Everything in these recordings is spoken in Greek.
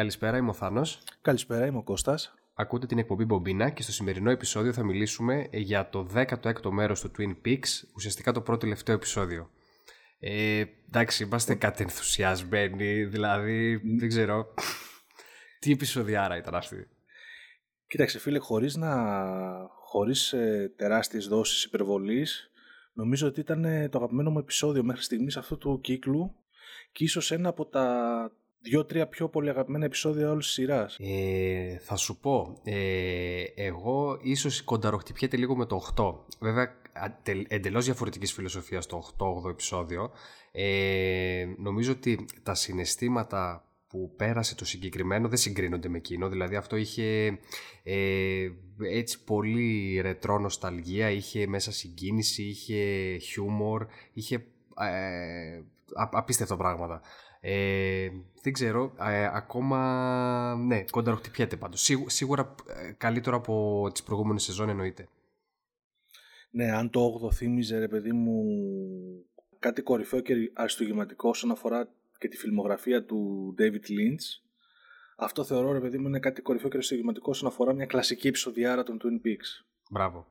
Καλησπέρα, είμαι ο Θάνος. Καλησπέρα, είμαι ο Κώστας. Ακούτε την εκπομπή Μπομπίνα και στο σημερινό επεισόδιο θα μιλήσουμε για το 16ο μέρος του Twin Peaks, ουσιαστικά το πρώτο τελευταίο επεισόδιο. Ε, εντάξει, είμαστε κατενθουσιασμένοι, δηλαδή δεν ξέρω. Τι επεισοδιάρα ήταν αυτή; Κοίταξε φίλε, χωρίς, να, χωρίς ε, τεράστιες δόσεις υπερβολής, νομίζω ότι ήταν ε, το αγαπημένο μου επεισόδιο μέχρι στιγμής αυτού του κύκλου και ίσως ένα από τα δύο-τρία πιο πολύ αγαπημένα επεισόδια όλης της σειράς. Ε, θα σου πω, ε, εγώ ίσως κονταροχτυπιέται λίγο με το 8. Βέβαια, εντελώς διαφορετικής φιλοσοφίας το 8-8 επεισόδιο. Ε, νομίζω ότι τα συναισθήματα που πέρασε το συγκεκριμένο δεν συγκρίνονται με εκείνο. Δηλαδή αυτό είχε ε, έτσι πολύ ρετρό νοσταλγία, είχε μέσα συγκίνηση, είχε χιούμορ, είχε ε, απίστευτα πράγματα. Ε, δεν ξέρω, ε, ακόμα ναι, κονταροχτυπιέται πάντως. Σίγου, σίγουρα ε, καλύτερο από τις προηγούμενες σεζόν εννοείται. Ναι, αν το 8 θύμιζε ρε παιδί μου κάτι κορυφαίο και αριστογηματικό όσον αφορά και τη φιλμογραφία του David Lynch, αυτό θεωρώ ρε παιδί μου είναι κάτι κορυφαίο και αριστογηματικό όσον αφορά μια κλασική επεισοδιάρα των Twin Peaks. Μπράβο.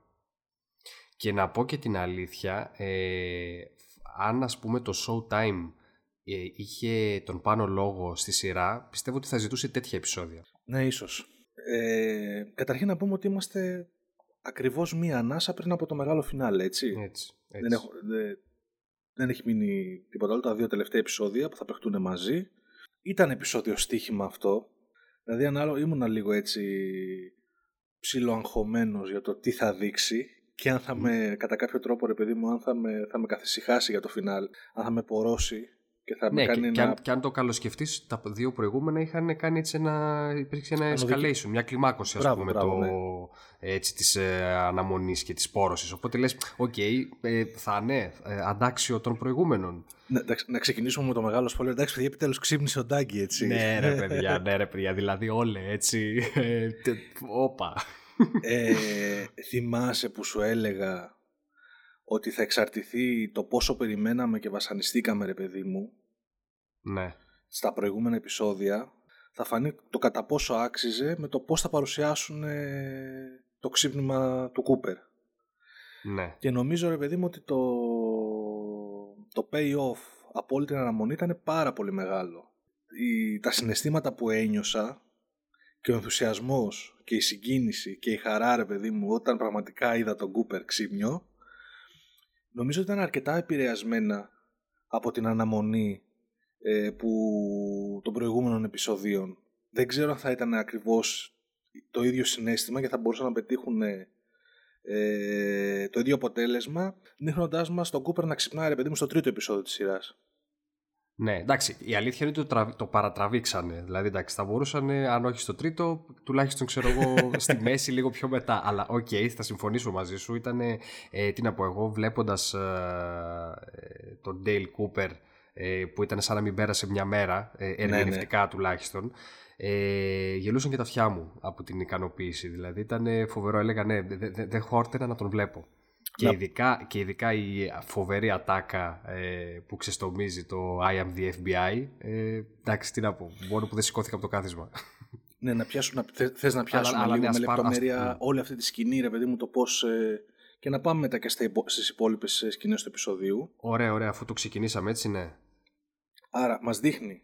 Και να πω και την αλήθεια, ε, αν ας πούμε το Showtime ε, είχε τον πάνω λόγο στη σειρά, πιστεύω ότι θα ζητούσε τέτοια επεισόδια. Ναι, ίσως. Ε, καταρχήν να πούμε ότι είμαστε ακριβώς μία ανάσα πριν από το μεγάλο φινάλε, έτσι. Έτσι, έτσι. Δεν, έχω, δεν, δεν έχει μείνει τίποτα άλλο. Τα δύο τελευταία επεισόδια που θα παιχτούν μαζί. Ήταν επεισόδιο στοίχημα αυτό. Δηλαδή, αν άλλο ήμουνα λίγο έτσι ψιλοαγχωμένος για το τι θα δείξει και αν θα με, κατά κάποιο τρόπο, ρε παιδί μου, αν θα με, θα με καθησυχάσει για το φινάλε, αν θα με πορώσει και θα ναι, κάνει και, ένα... και, αν, και αν το καλοσκεφτείς, τα δύο προηγούμενα είχαν κάνει έτσι ένα. υπήρξε ένα escalation, μια κλιμάκωση, ας πούμε, μπράβο, το, ναι. έτσι, της ε, αναμονής και της πόρωσης. Οπότε λες, οκ, ε, θα είναι ε, αντάξιο των προηγούμενων. Να, εντάξει, να ξεκινήσουμε με το μεγάλο spoiler. Εντάξει, παιδιά, επιτέλους ξύπνησε ο Dougie, έτσι. ναι, ρε παιδιά, ναι, ρε παιδιά. Δηλαδή, όλε έτσι. ε, τε- Όπα. ε, θυμάσαι που σου έλεγα ότι θα εξαρτηθεί το πόσο περιμέναμε και βασανιστήκαμε, ρε παιδί μου, ναι. στα προηγούμενα επεισόδια, θα φανεί το κατά πόσο άξιζε με το πώς θα παρουσιάσουν ε, το ξύπνημα του Κούπερ. Ναι. Και νομίζω, ρε παιδί μου, ότι το, το pay-off από όλη την αναμονή ήταν πάρα πολύ μεγάλο. Η, τα συναισθήματα που ένιωσα και ο ενθουσιασμός και η συγκίνηση και η χαρά, ρε παιδί μου, όταν πραγματικά είδα τον Κούπερ ξύπνιο, νομίζω ότι ήταν αρκετά επηρεασμένα από την αναμονή ε, που, των προηγούμενων επεισοδίων. Δεν ξέρω αν θα ήταν ακριβώς το ίδιο συνέστημα και θα μπορούσαν να πετύχουν ε, το ίδιο αποτέλεσμα, δείχνοντάς μας τον Κούπερ να ξυπνάει, ρε παιδί μου, στο τρίτο επεισόδιο της σειράς. Ναι, εντάξει, η αλήθεια είναι ότι το, τραβ- το παρατραβήξανε. Δηλαδή, εντάξει, θα μπορούσαν, αν όχι στο τρίτο, τουλάχιστον ξέρω εγώ στη μέση λίγο πιο μετά. Αλλά οκ, θα συμφωνήσω μαζί σου. Ήταν, ε, τι να πω εγώ, βλέποντας ε, τον Dale Cooper ε, που ήταν σαν να μην πέρασε μια μέρα, ε, ερμηνευτικά τουλάχιστον. Ε, γελούσαν και τα αυτιά μου από την ικανοποίηση. Δηλαδή ήταν ε, φοβερό. Έλεγα ναι, δεν δε, δε χόρταινα να τον βλέπω. Και, Να- ειδικά, και ειδικά η φοβερή ατάκα ε, που ξεστομίζει το I am the FBI. Ε, εντάξει, τι να πω. Μόνο που δεν σηκώθηκα από το κάθισμα. Ναι, να πιάσουμε, να, θε, θες να πιάσουμε αλλά λίγο ναι, με ας πάρ- λεπτομέρεια ας- ναι. όλη αυτή τη σκηνή, ρε παιδί μου, το πώς... Ε, και να πάμε μετά και στα υπο, στις υπόλοιπες ε, σκηνές του επεισοδίου. ωραία, ωραία, αφού το ξεκινήσαμε έτσι, ναι. Άρα, μας δείχνει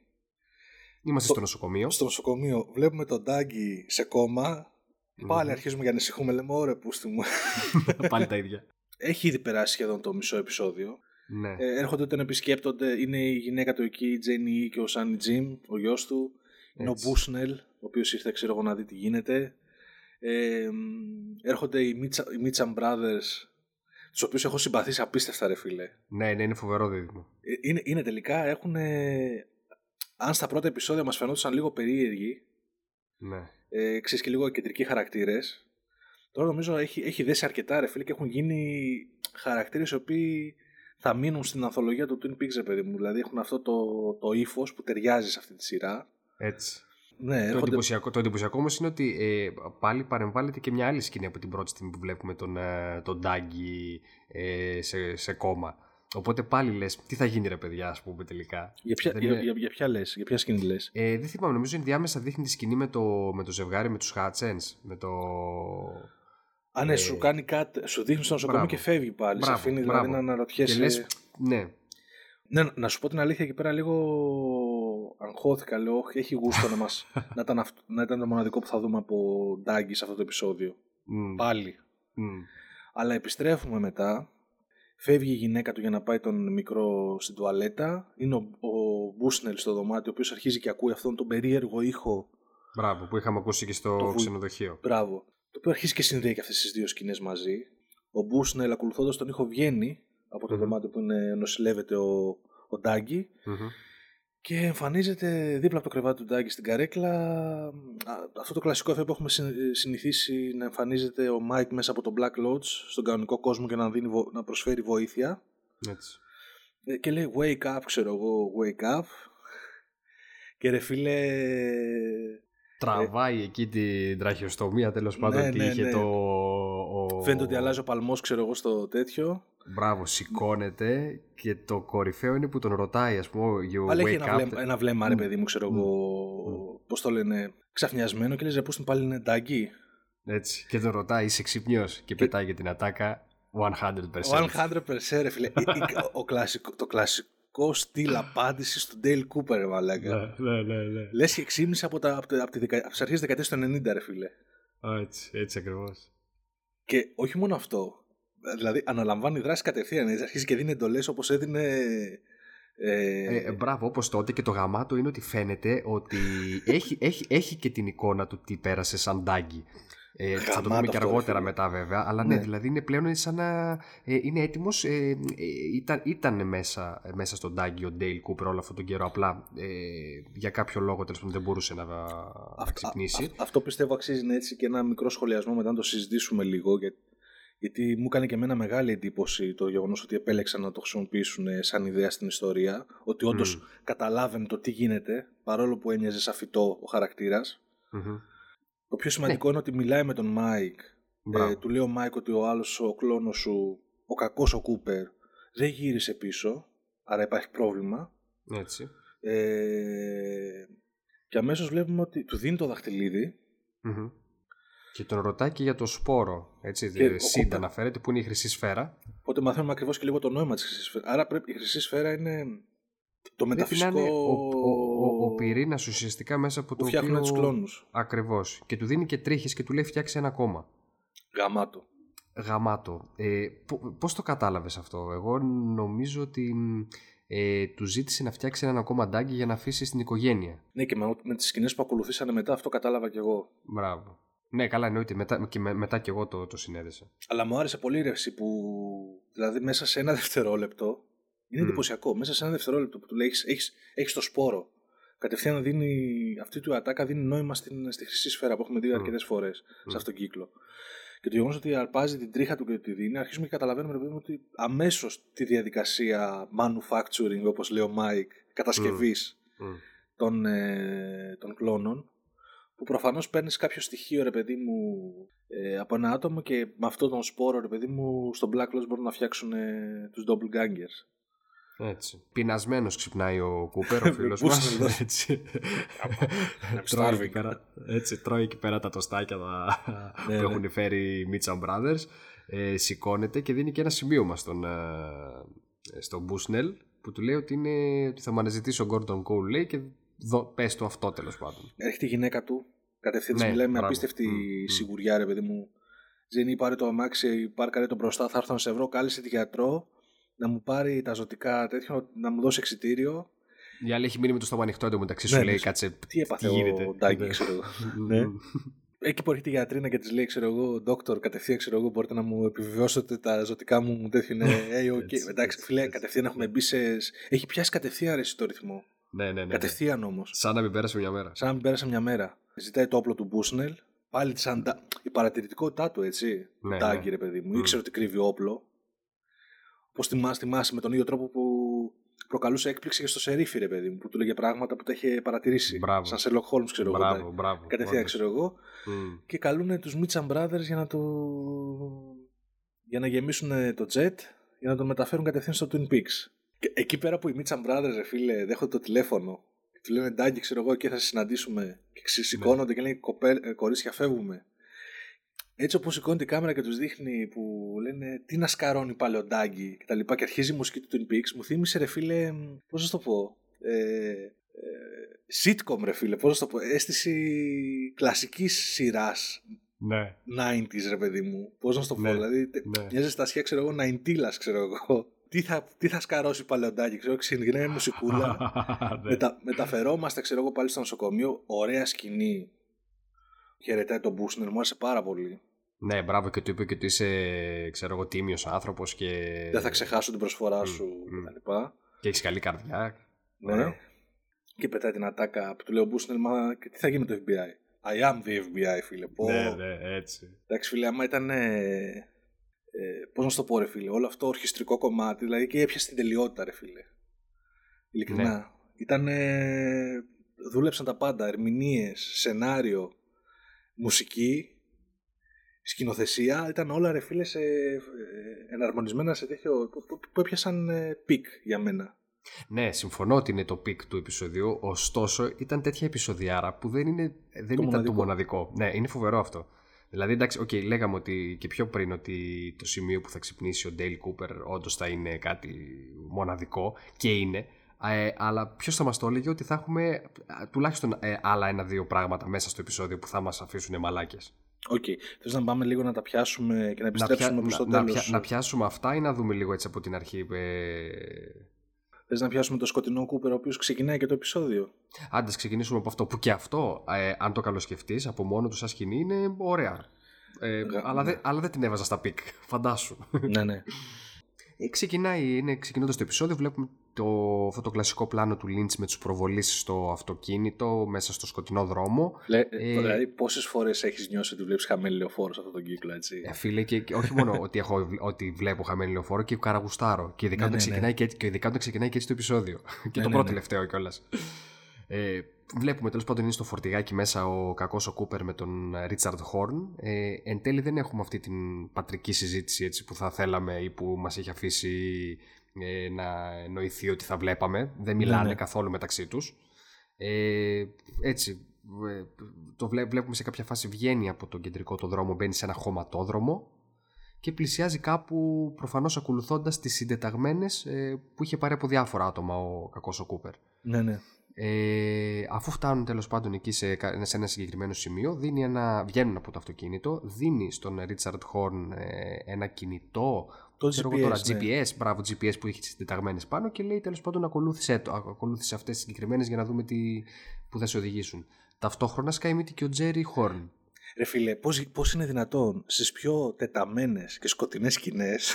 Είμαστε στο νοσοκομείο. στο νοσοκομείο, βλέπουμε τον Ντάγκη σε κόμμα, πάλι αρχίζουμε και ανησυχούμε, λέμε, ωραία πούστη μου. Πάλι τα ίδια. Έχει ήδη περάσει σχεδόν το μισό επεισόδιο. Ναι. Ε, έρχονται τον επισκέπτονται, είναι η γυναίκα του εκεί, η Τζένι και ο Σάνι Τζιμ, ο γιος του. Είναι ο Έτσι. Μπούσνελ, ο οποίος ήρθε ξέρω εγώ να δει τι γίνεται. Ε, μ, έρχονται οι, Μίτσα, οι Μίτσαν Brothers, τους οποίους έχω συμπαθήσει απίστευτα ρε φίλε. ναι, ναι, είναι φοβερό δίδυμο. Ε, Είναι, είναι τελικά, έχουν... αν στα πρώτα επεισόδια μας φαινόντουσαν λίγο περίεργοι, Ναι. ε, ξέρεις και λίγο κεντρικοί χαρακτήρες, τώρα νομίζω έχει, έχει δέσει αρκετά ρε φίλε και έχουν γίνει χαρακτήρες οι οποίοι θα μείνουν στην ανθολογία του Twin Peaks ρε παιδί μου. Δηλαδή έχουν αυτό το, το ύφος που ταιριάζει σε αυτή τη σειρά. Έτσι. Ναι, Το έρχονται... εντυπωσιακό, το εντυπωσιακό όμως είναι ότι ε, πάλι παρεμβάλλεται και μια άλλη σκηνή από την πρώτη στιγμή που βλέπουμε τον, ε, τον Ντάγκη ε, σε, σε κόμμα. Οπότε πάλι λες, τι θα γίνει ρε παιδιά, ας πούμε τελικά; Για ποια, Δεν για, είναι- για, για ποια λες, για ποια σκηνή λες; Ε, δεν θυμάμαι, νομίζω ενδιάμεσα δείχνει τη σκηνή με το, με το ζευγάρι, με τους Χάτσενς, με το... Α, ναι, Ε, σου κάνει κάτι, σου δείχνει στο νοσοκομείο μπράβο. και φεύγει πάλι. σε Μπράβο, αφήνει δηλαδή μπράβο. να αναρωτιέσαι. Και λες, ναι, Ναι, να σου πω την αλήθεια εκεί πέρα λίγο αγχώθηκα. Λέω, όχι, έχει γούστο να, μας, να, ήταν αυτό, να ήταν το μοναδικό που θα δούμε από Ντάγκη σε αυτό το επεισόδιο. μ, Πάλι. μ, Αλλά επιστρέφουμε μετά. Φεύγει η γυναίκα του για να πάει τον μικρό στην τουαλέτα. Είναι ο, ο Μπούσνελ στο δωμάτιο, ο οποίος αρχίζει και ακούει αυτόν τον περίεργο ήχο. μπράβο, που είχαμε ακούσει και στο Το βου- ξενοδοχείο. Μπράβο. Το οποίο αρχίζει και συνδέει και αυτές τις δύο σκηνές μαζί. Ο Μπούσνελ, ακολουθώντας τον ήχο, βγαίνει από το Μμμ. δωμάτιο που είναι, νοσηλεύεται ο, ο Dougie Μμμ. Και εμφανίζεται δίπλα από το κρεβάτι του Dougie στην καρέκλα. α, Αυτό το κλασικό εφέ που έχουμε συ- συνηθίσει να εμφανίζεται ο Μάικ μέσα από το Black Lodge στον κανονικό κόσμο και να, δίνει, βο- να προσφέρει βοήθεια. Έτσι. Ε, και λέει wake up, ξέρω εγώ, wake up. Και ρε φίλε, Τραβάει εκεί την τραχειοστομία τέλος πάντων Ναι, και ναι, είχε ναι. το. Ο... φαίνεται ότι αλλάζει ο παλμός, ξέρω εγώ, στο τέτοιο. Μπράβο, σηκώνεται και το κορυφαίο είναι που τον ρωτάει, ας πούμε, you Αλλά έχει wake ένα, up. βλέμμα, ένα βλέμμα, ρε Μμ. παιδί μου, ξέρω Μμ. εγώ, πώς το λένε, ξαφνιασμένο και λες, ρε, πού στην πάλι είναι ντάγκη. Έτσι. Και τον ρωτάει, είσαι ξύπνιος και πετάει για την ατάκα 100%. 100% ρε φίλε. Η- η- ο κλασικό, το κλασικό στυλ απάντησης του Dale Cooper, ρε μαλάκα. ναι, ναι, ναι, ναι. Λες και ξύπνησε από, τα, από, τα- από, τη δεκα- από τις αρχές της δεκαετίας του 90, ρε φίλε. Α, Έτσι, έτσι ακριβώς. Και όχι μόνο αυτό. Δηλαδή αναλαμβάνει δράση κατευθείαν. έτσι, Αρχίζει και δίνει εντολές όπως έδινε. Ε, Ε, μπράβο, όπως τότε και το γαμάτο είναι ότι φαίνεται ότι έχει, έχει, έχει και την εικόνα του τι πέρασε σαν τάγκη. Ε, θα το Γαμάτο δούμε και αυτό, ρε αργότερα φίλε. μετά βέβαια. Αλλά ναι, Ναι. δηλαδή είναι πλέον σαν να ε, είναι έτοιμος. Ε, ε, ήταν ήταν μέσα, μέσα στον τάγκη ο Ντέιλ Κούπερ όλο αυτόν τον καιρό. Απλά ε, για κάποιο λόγο τέλος πάντων δεν μπορούσε να, να αυ- ξυπνήσει. α- αυτό πιστεύω αξίζει να έτσι και ένα μικρό σχολιασμό μετά να το συζητήσουμε λίγο. Για, γιατί μου έκανε και εμένα μεγάλη εντύπωση το γεγονός ότι επέλεξαν να το χρησιμοποιήσουν ε, σαν ιδέα στην ιστορία. Ότι όντως Μμ. καταλάβαινε το τι γίνεται, παρόλο που έμοιαζε σαν φυτό ο χαρακτήρας. Μμμ. Το πιο σημαντικό είναι ότι μιλάει με τον Μάικ Μπράβο. Ε, του λέει ο Μάικ ότι ο άλλος ο κλώνος σου, ο κακός ο Κούπερ, δεν γύρισε πίσω, άρα υπάρχει πρόβλημα. Έτσι. Ε, και αμέσως βλέπουμε ότι του δίνει το δαχτυλίδι. Μμμ. Και τον ρωτάει και για το σπόρο. Έτσι, Και ο Σίντα Κούπερ- αναφέρεται που είναι η χρυσή σφαίρα. Οπότε μαθαίνουμε ακριβώς και λίγο το νόημα της χρυσής σφαίρας. Άρα πρέπει, η χρυσή σφαίρα είναι το Πρέπει να μεταφυσικό είναι ο, ο, ο, ο πυρήνας ουσιαστικά μέσα από που το φτιάχνουν οποίο... τους κλόνους. Ακριβώς. Και του δίνει και τρίχες και του λέει φτιάξει ένα κόμμα. Γαμάτο. Γαμάτο. Ε, Πώς το κατάλαβες αυτό, Εγώ νομίζω ότι μ, ε, του ζήτησε να φτιάξει ένα ακόμα ντάγκη για να αφήσει στην οικογένεια. Ναι και με, με τις σκηνές που ακολουθήσανε μετά αυτό κατάλαβα κι εγώ. Μπράβο. Ναι, καλά, εννοείται. Μετά και, με, μετά και εγώ το, το συνέδεσα. Αλλά μου άρεσε πολύ η ρεύση που. Δηλαδή, μέσα σε ένα δευτερόλεπτο. Είναι Μμ. εντυπωσιακό. Μέσα σε ένα δευτερόλεπτο που του λέει: Έχεις, έχεις το σπόρο. Κατευθείαν δίνει. Αυτή του ατάκα δίνει νόημα στην, στη χρυσή σφαίρα που έχουμε δει Μμ. αρκετές φορές σε αυτόν τον κύκλο. Και το γεγονός ότι αρπάζει την τρίχα του και τη δίνει, αρχίζουμε και καταλαβαίνουμε ρε παιδί μου, ότι αμέσως τη διαδικασία manufacturing, όπως λέει ο Μάικ, κατασκευής Μμ. των, ε, των κλώνων που προφανώς παίρνεις κάποιο στοιχείο ρε παιδί μου ε, από ένα άτομο και με αυτόν τον σπόρο ρε παιδί μου στο Black Lodge μπορούν να φτιάξουν ε, τους doppelgangers. Έτσι. Πεινασμένος ξυπνάει ο Κούπερ, ο φίλος μας. Πώς είναι Έτσι. I'm τρώει, εκεί starving. πέρα, έτσι, τρώει εκεί πέρα τα τοστάκια τα, Ναι, που ναι. έχουν φέρει οι Mitcham Brothers. Ε, σηκώνεται και δίνει και ένα σημείωμα στον, ε, στον Bushnell που του λέει ότι, είναι, ότι θα μου αναζητήσει ο Gordon Cole λέει και δω, πες του αυτό τέλος πάντων. Έρχεται η γυναίκα του, κατευθείαν της Ναι, μιλάει με μπράβο. απίστευτη Μμ, μμ. σιγουριά ρε παιδί μου. Τζένι πάρε το αμάξι, πάρκαρε το μπροστά, θα έρθω να σε βρω, κάλεσε τη γιατρό να μου πάρει τα ζωτικά τέτοιο, να μου δώσει εξιτήριο. Η άλλη έχει μείνει με το στόμα ανοιχτό εντωμεταξύ σου Ναι, λέει ναι. κάτσε Τι έπαθε γίνεται. ο Ντάγκη, Ναι. ξέρω εγώ. Μμ, Ναι. μμ. Εκεί που έρχεται η γιατρίνα και της λέει, ξέρω εγώ, Δόκτωρ, κατευθείαν ξέρω εγώ, μπορείτε να μου επιβεβαιώσετε τα ζωτικά μου τέτοιο είναι. Hey, okay. Έτσι, Εντάξει, έτσι, φίλε, έτσι. κατευθείαν έχουμε μπει σε. Έχει πιάσει κατευθείαν ρε, εσύ το ρυθμό. Ναι, ναι, ναι, ναι. Κατευθείαν όμως. Σαν να μην πέρασε μια μέρα. Σαν να μην πέρασε μια μέρα. Ζητάει το όπλο του Μπούσνελ. Πάλι της αντα... η παρατηρητικότητά του, έτσι. Ναι, Τάγκη, ναι. ρε παιδί μου. Μμ. Ήξερε ότι κρύβει όπλο. Πώ θυμάσαι, θυμάσαι με τον ίδιο τρόπο που προκαλούσε έκπληξη και στο σερίφι, ρε παιδί μου, που του λέγε πράγματα που τα είχε παρατηρήσει. Μπράβο. Σαν Sherlock Holmes, ξέρω εγώ. Μπράβο, μπράβο. Κατευθείαν, όντως. ξέρω εγώ. Μμ. και καλούν τους Mitcham Brothers για να το... για να γεμίσουν το jet για να τον μεταφέρουν κατευθείαν στο Twin Peaks. Και εκεί πέρα που οι Mitcham Brothers, ρε φίλε, δέχονται το τηλέφωνο και του λένε εντάξει, ξέρω εγώ, και θα σε συναντήσουμε. Και ξεσηκώνονται και λένε «Κοπέ- ε, κορίτσια, φεύγουμε. Έτσι όπως σηκώνει η κάμερα και τους δείχνει που λένε τι να σκαρώνει πάλι ο Ντάγκη και τα λοιπά και αρχίζει η μουσική του Twin Peaks, μου θύμισε ρε φίλε, πώς να σου το πω, ε, ε, sitcom ρε φίλε, πώς να σου το πω, αίσθηση κλασικής σειράς Ναι. 90s ρε παιδί μου, πώς να σου το πω, Ναι, δηλαδή τε- ναι. μια ζεστασιά ξέρω εγώ 90 ξέρω εγώ. Τι θα, τι θα σκαρώσει πάλι ο Ντάγκη, ξέρω, ξεκινάει μουσικούλα. Ναι. Μετα, μεταφερόμαστε, ξέρω εγώ, πάλι στο νοσοκομείο. Ωραία σκηνή. Χαιρετάει τον Μπούσνερ, μου άρεσε πάρα πολύ. Ναι, μπράβο και του είπε και ότι είσαι, ξέρω εγώ, τίμιος άνθρωπος και... Δεν θα ξεχάσω την προσφορά μ, σου μ. κτλ. Και έχεις καλή καρδιά. Ναι. Ωραίο. Και πετάει την ατάκα που του λέει ο Μπούσνερ, μα και τι θα γίνει με το FBI. I; Am the FBI, φίλε. Πω. Ναι, ναι, έτσι. Εντάξει, φίλε, άμα ήταν. Ε, ε, Πώς να σου το πω, ρε φίλε, όλο αυτό ορχιστρικό κομμάτι, δηλαδή και έπιασε την τελειότητα, ρε φίλε. Ειλικρινά. Ναι. Ήταν. Ε, δούλεψαν τα πάντα. Ερμηνείες, σενάριο, μουσική, σκηνοθεσία. Ήταν όλα, ρε φίλε, σε, ε, εναρμονισμένα σε τέτοιο. που, που- που έπιασαν ε, peak για μένα. Ναι, συμφωνώ ότι είναι το peak του επεισοδίου, ωστόσο ήταν τέτοια επεισοδιάρα που δεν, είναι, δεν ήταν μοναδικό. το μοναδικό. Ναι, είναι φοβερό αυτό. Δηλαδή, εντάξει, okay, λέγαμε ότι και πιο πριν ότι το σημείο που θα ξυπνήσει ο Ντέιλ Κούπερ όντως θα είναι κάτι μοναδικό και είναι. Ε, αλλά ποιος θα μας το έλεγε ότι θα έχουμε ε, τουλάχιστον ε, άλλα ένα-δύο πράγματα μέσα στο επεισόδιο που θα μας αφήσουν μαλάκες. Οκ. Θες να πάμε λίγο να τα πιάσουμε και να επιστρέψουμε προς το να, τέλος; πια- να πιάσουμε αυτά ή να δούμε λίγο έτσι από την αρχή. Ε, Θες να πιάσουμε το σκοτεινό Κούπερ, ο οποίος ξεκινάει και το επεισόδιο; Άντε, ξεκινήσουμε από αυτό που και αυτό, ε, αν το καλοσκεφτείς, από μόνο του σαν σκηνή είναι ωραία. Ε, Γα- αλλά, ναι. δεν, αλλά δεν την έβαζα στα peak, φαντάσου. ναι, ναι. Ε, ξεκινάει, είναι ξεκινώντας το επεισόδιο, βλέπουμε το, αυτό το κλασικό πλάνο του Lynch με τους προβολήσεις στο αυτοκίνητο μέσα στο σκοτεινό δρόμο. Λέ, Ε, δηλαδή, πόσες φορές έχεις νιώσει ότι βλέπεις χαμένη λεωφόρο σε αυτόν τον κύκλο, έτσι; Ε, φίλε, και, και όχι μόνο ότι, έχω, ότι βλέπω χαμένη λεωφόρο και καραγουστάρω. Και ειδικά, Ναι, όταν ναι, ξεκινάει και, έτσι- και ειδικά όταν ξεκινάει και έτσι το επεισόδιο. και Ναι, το ναι, πρώτο ναι. τελευταίο κιόλας. Ε, βλέπουμε τέλος πάντων είναι στο φορτηγάκι μέσα ο κακός ο Κούπερ με τον Ρίτσαρντ Χόρν. Ε, εν τέλει δεν έχουμε αυτή την πατρική συζήτηση έτσι, που θα θέλαμε ή που μας έχει αφήσει ε, να εννοηθεί ότι θα βλέπαμε. Δεν μιλάνε ναι. καθόλου μεταξύ τους. Ε, έτσι, ε, το βλέ- βλέπουμε σε κάποια φάση βγαίνει από τον κεντρικό το δρόμο, μπαίνει σε ένα χωματόδρομο και πλησιάζει κάπου προφανώς ακολουθώντας τις συντεταγμένες ε, που είχε πάρει από διάφορα άτομα ο κακός ο Κούπερ. Ναι, ναι. Ε, αφού φτάνουν τέλος πάντων εκεί σε, κα- σε ένα συγκεκριμένο σημείο, δίνει ένα, βγαίνουν από το αυτοκίνητο, δίνει στον Ρίτσαρντ Χόρν ε, ένα κινητό, Το ξέρω εγώ GPS, τώρα, ναι. GPS, μπράβο, GPS που είχε συντεταγμένες πάνω και λέει τέλος πάντων ακολούθησε, το, ακολούθησε αυτές τις συγκεκριμένες για να δούμε τι, που θα σε οδηγήσουν. Ταυτόχρονα σκάει μύτη και ο Τζέρι Χόρν. Ρε φίλε, πώς, πώς είναι δυνατόν στις πιο τεταμένες και σκοτεινές σκηνές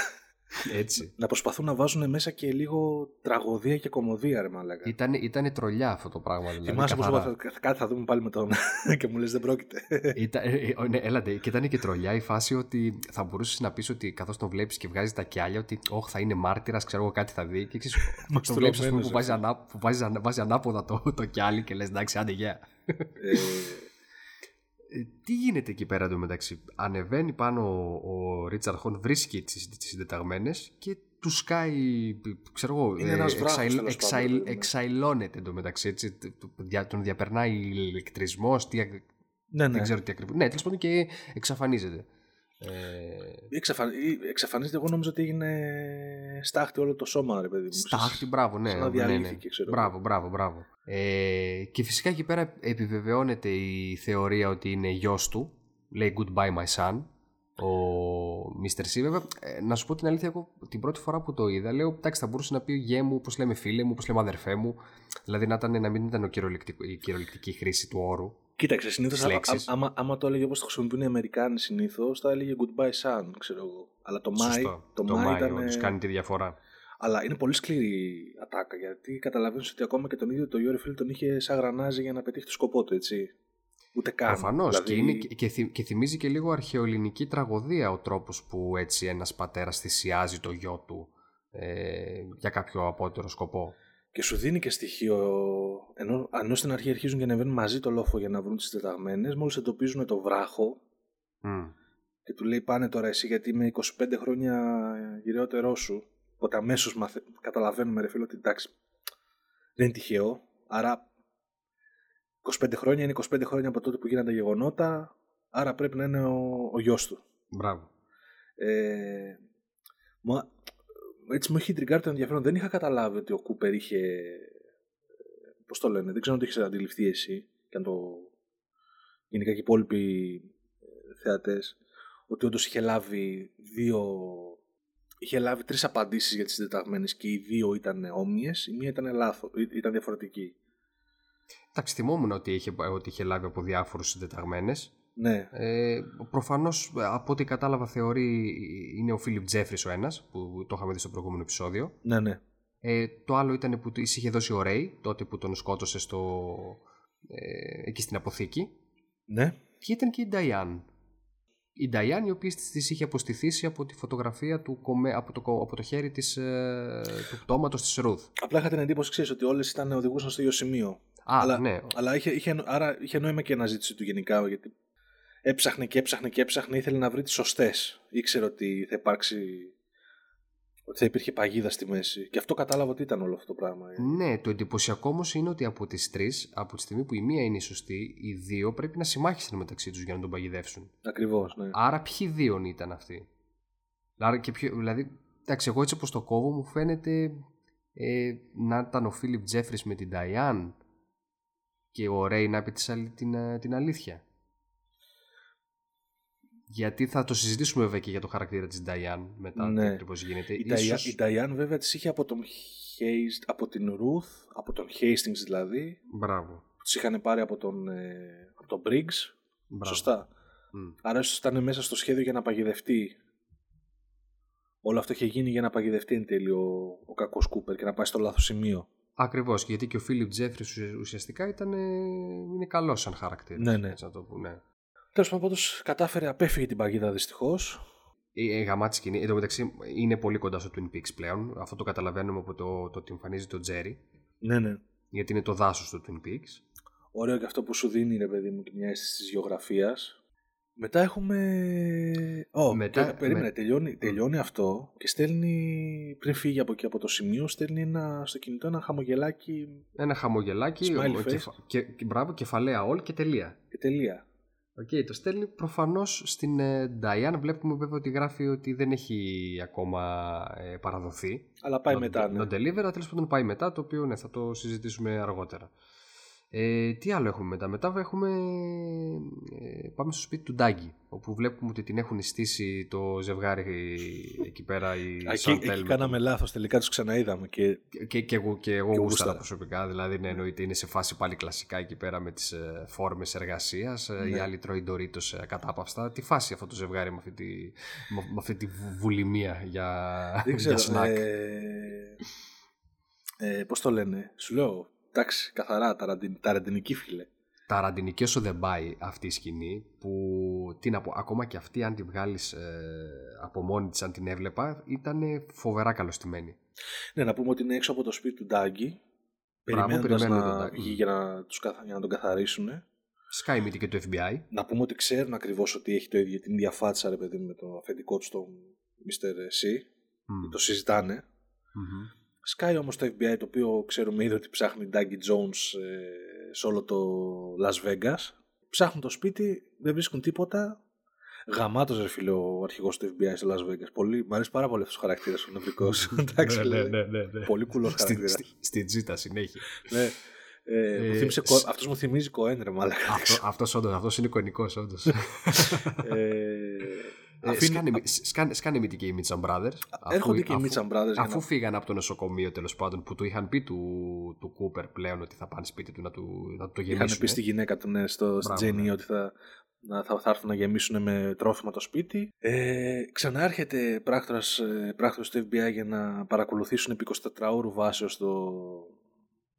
Έτσι. να προσπαθούν να βάζουν μέσα και λίγο τραγωδία και κομμωδία, ρε μαλάκα. Ήταν, ήτανε τρολιά αυτό το πράγμα. Δηλαδή, Θυμάσαι πως καθαρά. είπα, κάτι θα δούμε πάλι με τον και μου λες δεν πρόκειται. Ήταν, ε, ε, ναι, έλατε, και ήταν και τρολιά η φάση ότι θα μπορούσες να πεις ότι καθώς τον βλέπεις και βγάζεις τα κιάλια, ότι Όχι, θα είναι μάρτυρας, ξέρω εγώ κάτι θα δει. Και ξέρεις, το βλέπεις που, Μαστροπμένος, βάζει, ανά, που βάζει, ανα- βάζει ανάποδα το, το κιάλι και λες εντάξει, άντε γεια. ε, Ε, τι γίνεται εκεί πέρα εντωμεταξύ; Ανεβαίνει πάνω ο, ο Ρίτσαρντ Χον, βρίσκει τις συντεταγμένες και του σκάει, ξέρω εγώ, Είναι ένας βράχος, τέλος πάντων, εξαϊλ, δηλαδή, ναι. εξαϊλώνεται εντωμεταξύ. Έτσι, το- το- δια- τον διαπερνάει ηλεκτρισμός, τι, ακ- ναι, ναι. δεν ξέρω τι ακριβώ. Ναι, τέλος πάντων και εξαφανίζεται. Ε, Ή εξαφαν... ή εξαφανίζεται, εγώ νόμιζα ότι έγινε στάχτη όλο το σώμα, ρε παιδί μου. Στάχτη, μπράβο, ναι. σαν να ναι, ναι. διαλύθηκε, ξέρω. Μπράβο, μπράβο, μπράβο. Ε, και φυσικά εκεί πέρα επιβεβαιώνεται η θεωρία ότι είναι γιος του. Λέει goodbye my son. Ο Mr. C, βέβαια, ε, να σου πω την αλήθεια, εγώ την πρώτη φορά που το είδα, λέω εντάξει, θα μπορούσε να πει γέ μου, όπως λέμε φίλε μου, όπως λέμε αδερφέ μου. Δηλαδή να, ήταν, να μην ήταν ο κυριολεκτικ- η κυριολεκτική χρήση του όρου. Κοίταξε, συνήθως Τις λέξεις. άμα, άμα το έλεγε όπως το χρησιμοποιούν οι Αμερικάνοι συνήθως, θα έλεγε goodbye son, ξέρω εγώ. Αλλά το Μάη. Σωστό. Το, το Μάη Μάη ήταν. όντως κάνει τη διαφορά. Αλλά είναι πολύ σκληρή ατάκα γιατί καταλαβαίνεις ότι ακόμα και τον ίδιο το Γιώργο Φίλ τον είχε σαν γρανάζι για να πετύχει το σκοπό του, έτσι. Ούτε καν. Προφανώς. Δηλαδή, Και, είναι, και, και, θυ- και θυμίζει και λίγο αρχαιοελληνική τραγωδία ο τρόπος που έτσι ένας πατέρας θυσιάζει το γιο του ε, για κάποιο απότερο σκοπό. Και σου δίνει και στοιχείο. Ενώ, ενώ στην αρχή αρχίζουν και ανεβαίνουν μαζί το λόφο για να βρουν τις τεταγμένες, μόλις εντοπίζουν το βράχο Μμ. και του λέει πάνε τώρα εσύ γιατί είμαι 25 χρόνια γυρεότερός σου. Οπότε αμέσως μαθε... καταλαβαίνουμε, ρε φίλο, ότι εντάξει, δεν είναι τυχαίο. Άρα 25 χρόνια είναι 25 χρόνια από τότε που γίνανε τα γεγονότα. Άρα πρέπει να είναι ο, ο γιος του. Μπράβο. Ε, μα, έτσι μου έχει τριγκάρει το ενδιαφέρον. Δεν είχα καταλάβει ότι ο Κούπερ είχε. Πώς το λένε, δεν ξέρω αν το έχει αντιληφθεί εσύ και αν το. γενικά και οι υπόλοιποι θεατές. Ότι όντως είχε λάβει δύο. Είχε λάβει τρεις απαντήσεις για τις συντεταγμένες και οι δύο ήταν όμοιες, η μία ήταν λάθος, ήταν διαφορετική. Εντάξει, θυμόμουν ότι είχε, ότι είχε λάβει από διάφορους συντεταγμένες. Ναι. Ε, Προφανώς, από ό,τι κατάλαβα, θεωρεί είναι ο Φίλιπ Τζέφρις ο ένας, που το είχαμε δει στο προηγούμενο επεισόδιο. Ναι, ναι. Ε, το άλλο ήταν που της είχε δώσει ο Ρέι, τότε που τον σκότωσε στο, ε, εκεί στην αποθήκη. Ναι. Και ήταν και η Νταϊάν. Η Νταϊάν, η οποία της είχε αποστηθήσει από τη φωτογραφία του, από, το, από το χέρι της, ε, του πτώματος της Ρουθ. Απλά είχα την εντύπωση ξέρεις, ότι όλες ήταν οδηγούσαν στο ίδιο σημείο. Α, αλλά, ναι. αλλά είχε, είχε, άρα είχε νόημα και η αναζήτηση του γενικά, γιατί έψαχνε και έψαχνε και έψαχνε, ήθελε να βρει τις σωστές. Ήξερε ότι θα υπάρξει. Ότι θα υπήρχε παγίδα στη μέση. Και αυτό κατάλαβα ότι ήταν όλο αυτό το πράγμα. Ναι, το εντυπωσιακό όμως είναι ότι από τις τρεις, από τη στιγμή που η μία είναι η σωστή, οι δύο πρέπει να συμμάχισαν μεταξύ τους για να τον παγιδεύσουν. Ακριβώς, ναι. Άρα, ποιοι δύο ήταν αυτοί; Άρα και ποιο, δηλαδή, εντάξει, εγώ έτσι όπως το κόβω, μου φαίνεται ε, να ήταν ο Φίλιπ Τζέφρι με την Νταϊάν και ο Ρέι να πει την, την αλήθεια. Γιατί θα το συζητήσουμε βέβαια και για το χαρακτήρα της Diane μετά ναι. τι ακριβώς γίνεται. Η, Ίσως... η Diane βέβαια τις είχε από, τον Hayes, από την Ruth, από τον Hastings δηλαδή. Μπράβο. Τις είχαν πάρει από τον, ε, από τον Briggs. Μπράβο. Σωστά. Mm. Άρα ίσως ήταν μέσα στο σχέδιο για να παγιδευτεί. Όλο αυτό είχε γίνει για να παγιδευτεί εν τέλει ο, ο κακός Κούπερ και να πάει στο λάθος σημείο. Ακριβώς. Γιατί και ο Φίλιπ Τζέφρι ουσιαστικά ήταν, είναι καλό σαν χαρακτήρας. Ναι, ναι. Έτσι να το πω, ναι. Τέλος πάντων, κατάφερε, απέφυγε την παγίδα δυστυχώς. Η, η γαμάτη σκηνή. Εν τω μεταξύ είναι πολύ κοντά στο Twin Peaks πλέον. Αυτό το καταλαβαίνουμε από το, το ότι εμφανίζει τον Τζέρι. Ναι, ναι. Γιατί είναι το δάσος του Twin Peaks. Ωραίο και αυτό που σου δίνει, ρε παιδί μου, και μια αίσθηση της γεωγραφίας. Μετά έχουμε. Oh, Μετά, περίμενε, με... τελειώνει, τελειώνει αυτό και στέλνει. Πριν φύγει από εκεί από το σημείο, στέλνει ένα, στο κινητό ένα χαμογελάκι. Ένα χαμογελάκι. Smiley Και, και, μπράβο, κεφαλαία all και τελεία. Και τελεία. Ok, okay, το στέλνει προφανώς στην ε, Diane. Βλέπουμε βέβαια ότι γράφει ότι δεν έχει ακόμα ε, παραδοθεί. Αλλά πάει μετά. Ναι. Το deliver, τέλος πάντων πάει μετά, το οποίο ναι, θα το συζητήσουμε αργότερα. Ε, τι άλλο έχουμε μετά; Μετά έχουμε, ε, πάμε στο σπίτι του Ντάγκη, όπου βλέπουμε ότι την έχουν στήσει το ζευγάρι εκεί πέρα οι Σαντάλ. Εκεί κάναμε λάθος, τελικά τους ξαναείδαμε. Και, και, και, εγώ, και εγώ γούσταρα προσωπικά. Δηλαδή, ναι, εννοείται είναι σε φάση πάλι κλασικά εκεί πέρα με τις ε, φόρμες εργασίας. Ε, ναι. Οι άλλοι τρώει ντορίτος ε, κατάπαυστα. Τι φάση αυτό το ζευγάρι με αυτή τη, με αυτή τη βουλημία για, Δεν ξέρω, για σνακ; Ε, ε, Πώς το λένε, σου λέω εντάξει, καθαρά ταραντινική φίλε. Ταραντινική όσο δεν πάει αυτή η σκηνή που τι να πω, ακόμα και αυτή αν τη βγάλεις ε, από μόνη της αν την έβλεπα ήταν φοβερά καλωστημένη. Ναι, να πούμε ότι είναι έξω από το σπίτι του Ντάγκη περιμένοντας να, για, να τους, για να τον καθαρίσουν. Sky Meet και το FBI. Να πούμε ότι ξέρουν ακριβώς ότι έχει το ίδιο, την ίδια φάτσα ρε παιδί με το αφεντικό του τον Mr. C. Mm. Το συζητάνε. Mm-hmm. Σκάει όμως το FBI το οποίο ξέρουμε ήδη ότι ψάχνει Dougie Jones ε, σε όλο το Las Vegas. Ψάχνουν το σπίτι, δεν βρίσκουν τίποτα. Γαμάτος ρε φίλε ο αρχηγός του FBI στο Las Vegas. Πολύ, μ' αρέσει πάρα πολύ αυτός ο χαρακτήρας ο νευρικός. Εντάξει, ναι, ναι, ναι, ναι, ναι. Πολύ κουλός χαρακτήρας. Στη, στη τζίτα συνέχεια. ναι. Ε, ε, μου θύμισε, σ... αυτός μου θυμίζει Κοέν ρε μάλακα. Αυτό, αυτός όντως, αυτός είναι εικονικός όντως. ε, ε, Αφήνει... Σκάνε, σκάνε, σκάνε και οι Mitcham Brothers. Έρχονται και οι Mitcham Brothers. Αφού να... φύγανε από το νοσοκομείο τέλος πάντων που του είχαν πει του, του Κούπερ πλέον ότι θα πάνε σπίτι του να, του, να το γεμίσουν. Είχαν πει στη γυναίκα του ναι, στο, στην Τζένι ναι. ότι θα, να, θα, θα έρθουν να γεμίσουν με τρόφιμα το σπίτι. Ε, ξανάρχεται πράκτορας, ε, πράκτορας του FBI για να παρακολουθήσουν επί 24 ώρου βάσεω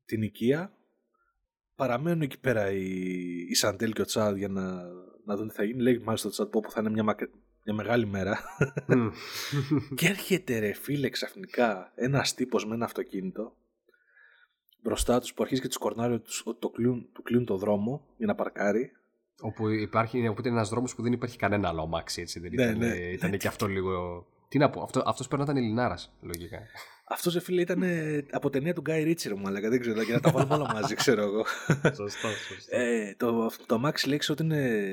την οικία. Παραμένουν εκεί πέρα οι, οι Σαντέλ και ο Τσάντ για να, να δουν τι θα γίνει. Λέει μάλιστα το Τσάντ που θα είναι μια, μια μεγάλη μέρα. και έρχεται ρε φίλε ξαφνικά ένας τύπος με ένα αυτοκίνητο μπροστά τους που αρχίζει και τους κορνάρει ότι το κλείουν, του κλείουν το δρόμο για να παρκάρει. Όπου υπάρχει, οπότε είναι ένας δρόμος που δεν υπάρχει κανένα άλλο αμάξι, έτσι. Δεν ναι, ήταν, ναι. ήταν και αυτό λίγο. Τι να πω, αυτό, αυτός πρέπει να ήταν Ελληνάρας, λογικά. Αυτός φίλε ήταν από ταινία του Γκάι Ρίτσερ μου, αλλά δεν ξέρω, για να τα βάλουμε όλα μαζί, ξέρω εγώ. σωστό, σωστό. Ε, το, το Max λέξει ότι είναι